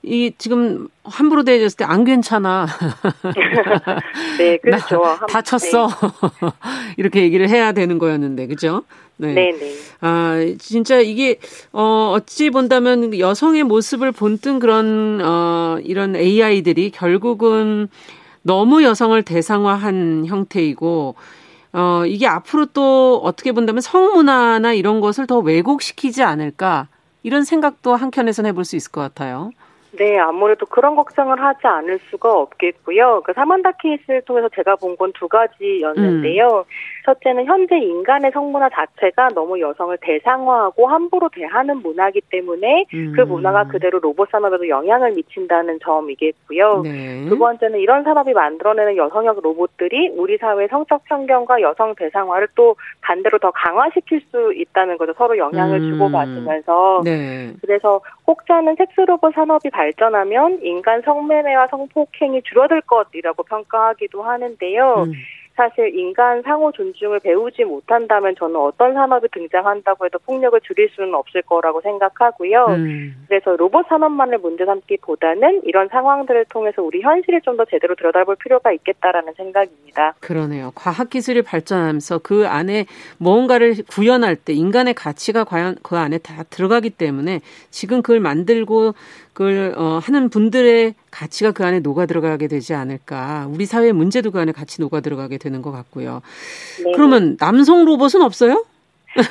이 지금 함부로 대해졌을 때 안 괜찮아. [LAUGHS] 네, 그렇죠. 다쳤어. 네. [LAUGHS] 이렇게 얘기를 해야 되는 거였는데, 그죠? 네. 네, 네. 아, 진짜 이게 어 어찌 본다면 여성의 모습을 본뜬 그런 어 이런 AI들이 결국은 너무 여성을 대상화한 형태이고 어 이게 앞으로 또 어떻게 본다면 성문화나 이런 것을 더 왜곡시키지 않을까 이런 생각도 한켠에서는 해볼 수 있을 것 같아요. 네, 아무래도 그런 걱정을 하지 않을 수가 없겠고요. 그 사만다 케이스를 통해서 제가 본 건 두 가지였는데요. 음. 첫째는 현재 인간의 성문화 자체가 너무 여성을 대상화하고 함부로 대하는 문화이기 때문에 그 음. 그 문화가 그대로 로봇 산업에도 영향을 미친다는 점이겠고요. 네. 두 번째는 이런 산업이 만들어내는 여성형 로봇들이 우리 사회 성적 편견과 여성 대상화를 또 반대로 더 강화시킬 수 있다는 거죠. 서로 영향을 음. 주고받으면서. 네. 그래서 혹자는 섹스 로봇 산업이 발 전하면 인간 성매매와 성폭행이 줄어들 것이라고 평가하기도 하는데요. 음. 사실 인간 상호 존중을 배우지 못한다면 저는 어떤 산업이 등장한다고 해도 폭력을 줄일 수는 없을 거라고 생각하고요. 음. 그래서 로봇 산업만을 문제 삼기보다는 이런 상황들을 통해서 우리 현실을 좀 더 제대로 들여다볼 필요가 있겠다라는 생각입니다. 그러네요. 과학 기술이 발전하면서 그 안에 뭔가를 구현할 때 인간의 가치가 과연 그 안에 다 들어가기 때문에 지금 그걸 만들고 그걸 어, 하는 분들의 가치가 그 안에 녹아 들어가게 되지 않을까. 우리 사회의 문제도 그 안에 같이 녹아 들어가게 되는 것 같고요. 네. 그러면 남성 로봇은 없어요?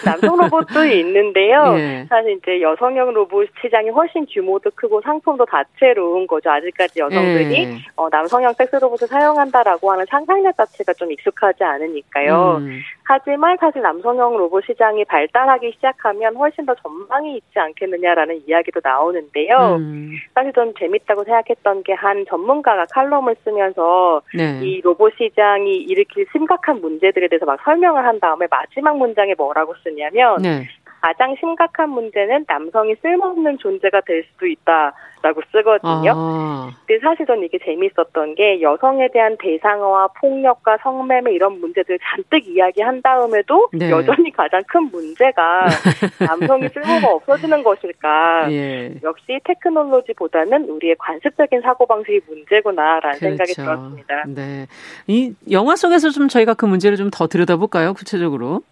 남성 로봇도 [LAUGHS] 있는데요. 예. 사실 이제 여성형 로봇 시장이 훨씬 규모도 크고 상품도 다채로운 거죠. 아직까지 여성들이 예. 어, 남성형 섹스 로봇을 사용한다라고 하는 상상력 자체가 좀 익숙하지 않으니까요. 음. 하지만 사실 남성형 로봇 시장이 발달하기 시작하면 훨씬 더 전망이 있지 않겠느냐라는 이야기도 나오는데요. 음. 사실 좀 재밌다고 생각했던 게 한 전문가가 칼럼을 쓰면서 네. 이 로봇 시장이 일으킬 심각한 문제들에 대해서 막 설명을 한 다음에 마지막 문장에 뭐라고 쓰냐면 네. 가장 심각한 문제는 남성이 쓸모없는 존재가 될 수도 있다라고 쓰거든요. 아. 근데 사실 저는 이게 재밌었던 게 여성에 대한 대상화와 폭력과 성매매 이런 문제들 잔뜩 이야기한 다음에도 네. 여전히 가장 큰 문제가 [LAUGHS] 남성이 쓸모가 없어지는 것일까. 예. 역시 테크놀로지보다는 우리의 관습적인 사고방식이 문제구나라는 그렇죠. 생각이 들었습니다. 네. 이 영화 속에서 좀 저희가 그 문제를 좀 더 들여다볼까요? 구체적으로?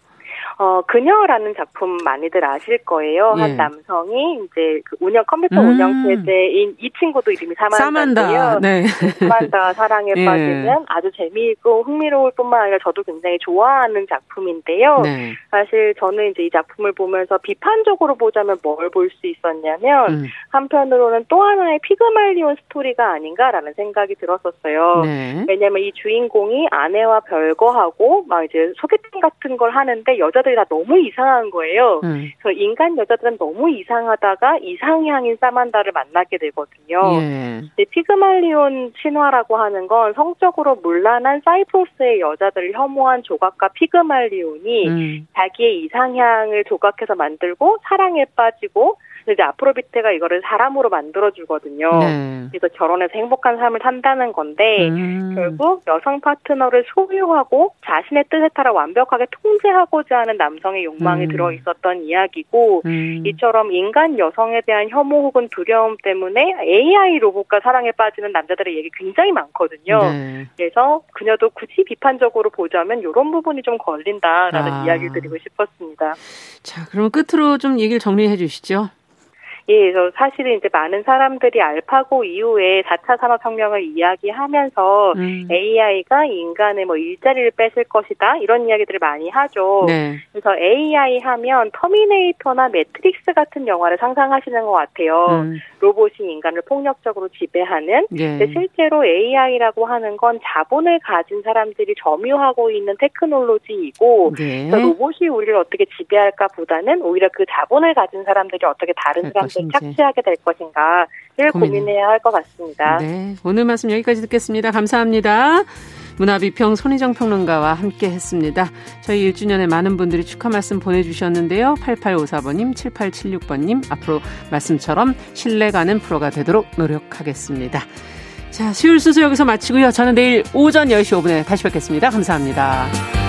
어, 그녀라는 작품 많이들 아실 거예요. 예. 한 남성이 이제 그 운영 컴퓨터 음. 운영 체제인 이 친구도 이름이 사만다인데요. 사만다. 네. 사만다 [LAUGHS] 사랑에 예. 빠지면 아주 재미있고 흥미로울 뿐만 아니라 저도 굉장히 좋아하는 작품인데요. 네. 사실 저는 이제 이 작품을 보면서 비판적으로 보자면 뭘 볼 수 있었냐면 음. 한편으로는 또 하나의 피그말리온 스토리가 아닌가라는 생각이 들었었어요. 네. 왜냐하면 이 주인공이 아내와 별거하고 막 이제 소개팅 같은 걸 하는데 여자 여자들이 다 너무 이상한 거예요. 음. 그래서 인간 여자들은 너무 이상하다가 이상향인 사만다를 만나게 되거든요. 예. 피그말리온 신화라고 하는 건 성적으로 문란한 사이프로스의 여자들을 혐오한 조각가 피그말리온이 음. 자기의 이상향을 조각해서 만들고 사랑에 빠지고 근데 이제 아프로비테가 이거를 사람으로 만들어 주거든요. 네. 그래서 결혼해서 행복한 삶을 산다는 건데 음. 결국 여성 파트너를 소유하고 자신의 뜻에 따라 완벽하게 통제하고자 하는 남성의 욕망이 음. 들어 있었던 이야기고 음. 이처럼 인간 여성에 대한 혐오 혹은 두려움 때문에 AI 로봇과 사랑에 빠지는 남자들의 얘기 굉장히 많거든요. 네. 그래서 그녀도 굳이 비판적으로 보자면 이런 부분이 좀 걸린다라는 아. 이야기를 드리고 싶었습니다. 자, 그럼 끝으로 좀 얘기를 정리해 주시죠. 예, 그래서 사실은 이제 많은 사람들이 알파고 이후에 4차 산업혁명을 이야기하면서 음. AI가 인간의 뭐 일자리를 뺏을 것이다 이런 이야기들을 많이 하죠. 네. 그래서 AI 하면 터미네이터나 매트릭스 같은 영화를 상상하시는 것 같아요. 음. 로봇이 인간을 폭력적으로 지배하는. 예. 실제로 AI라고 하는 건 자본을 가진 사람들이 점유하고 있는 테크놀로지이고 네. 로봇이 우리를 어떻게 지배할까 보다는 오히려 그 자본을 가진 사람들이 어떻게 다른 사람들 것인지 착취하게 될 것인가를 고민. 해야 할 것 같습니다. 네, 오늘 말씀 여기까지 듣겠습니다. 감사합니다. 문화비평 손희정 평론가와 함께 했습니다. 저희 1주년에 많은 분들이 축하 말씀 보내주셨는데요. 8854번님, 7876번님, 앞으로 말씀처럼 신뢰 가는 프로가 되도록 노력하겠습니다. 자, 수요일 순서 여기서 마치고요. 저는 내일 오전 10시 5분에 다시 뵙겠습니다. 감사합니다.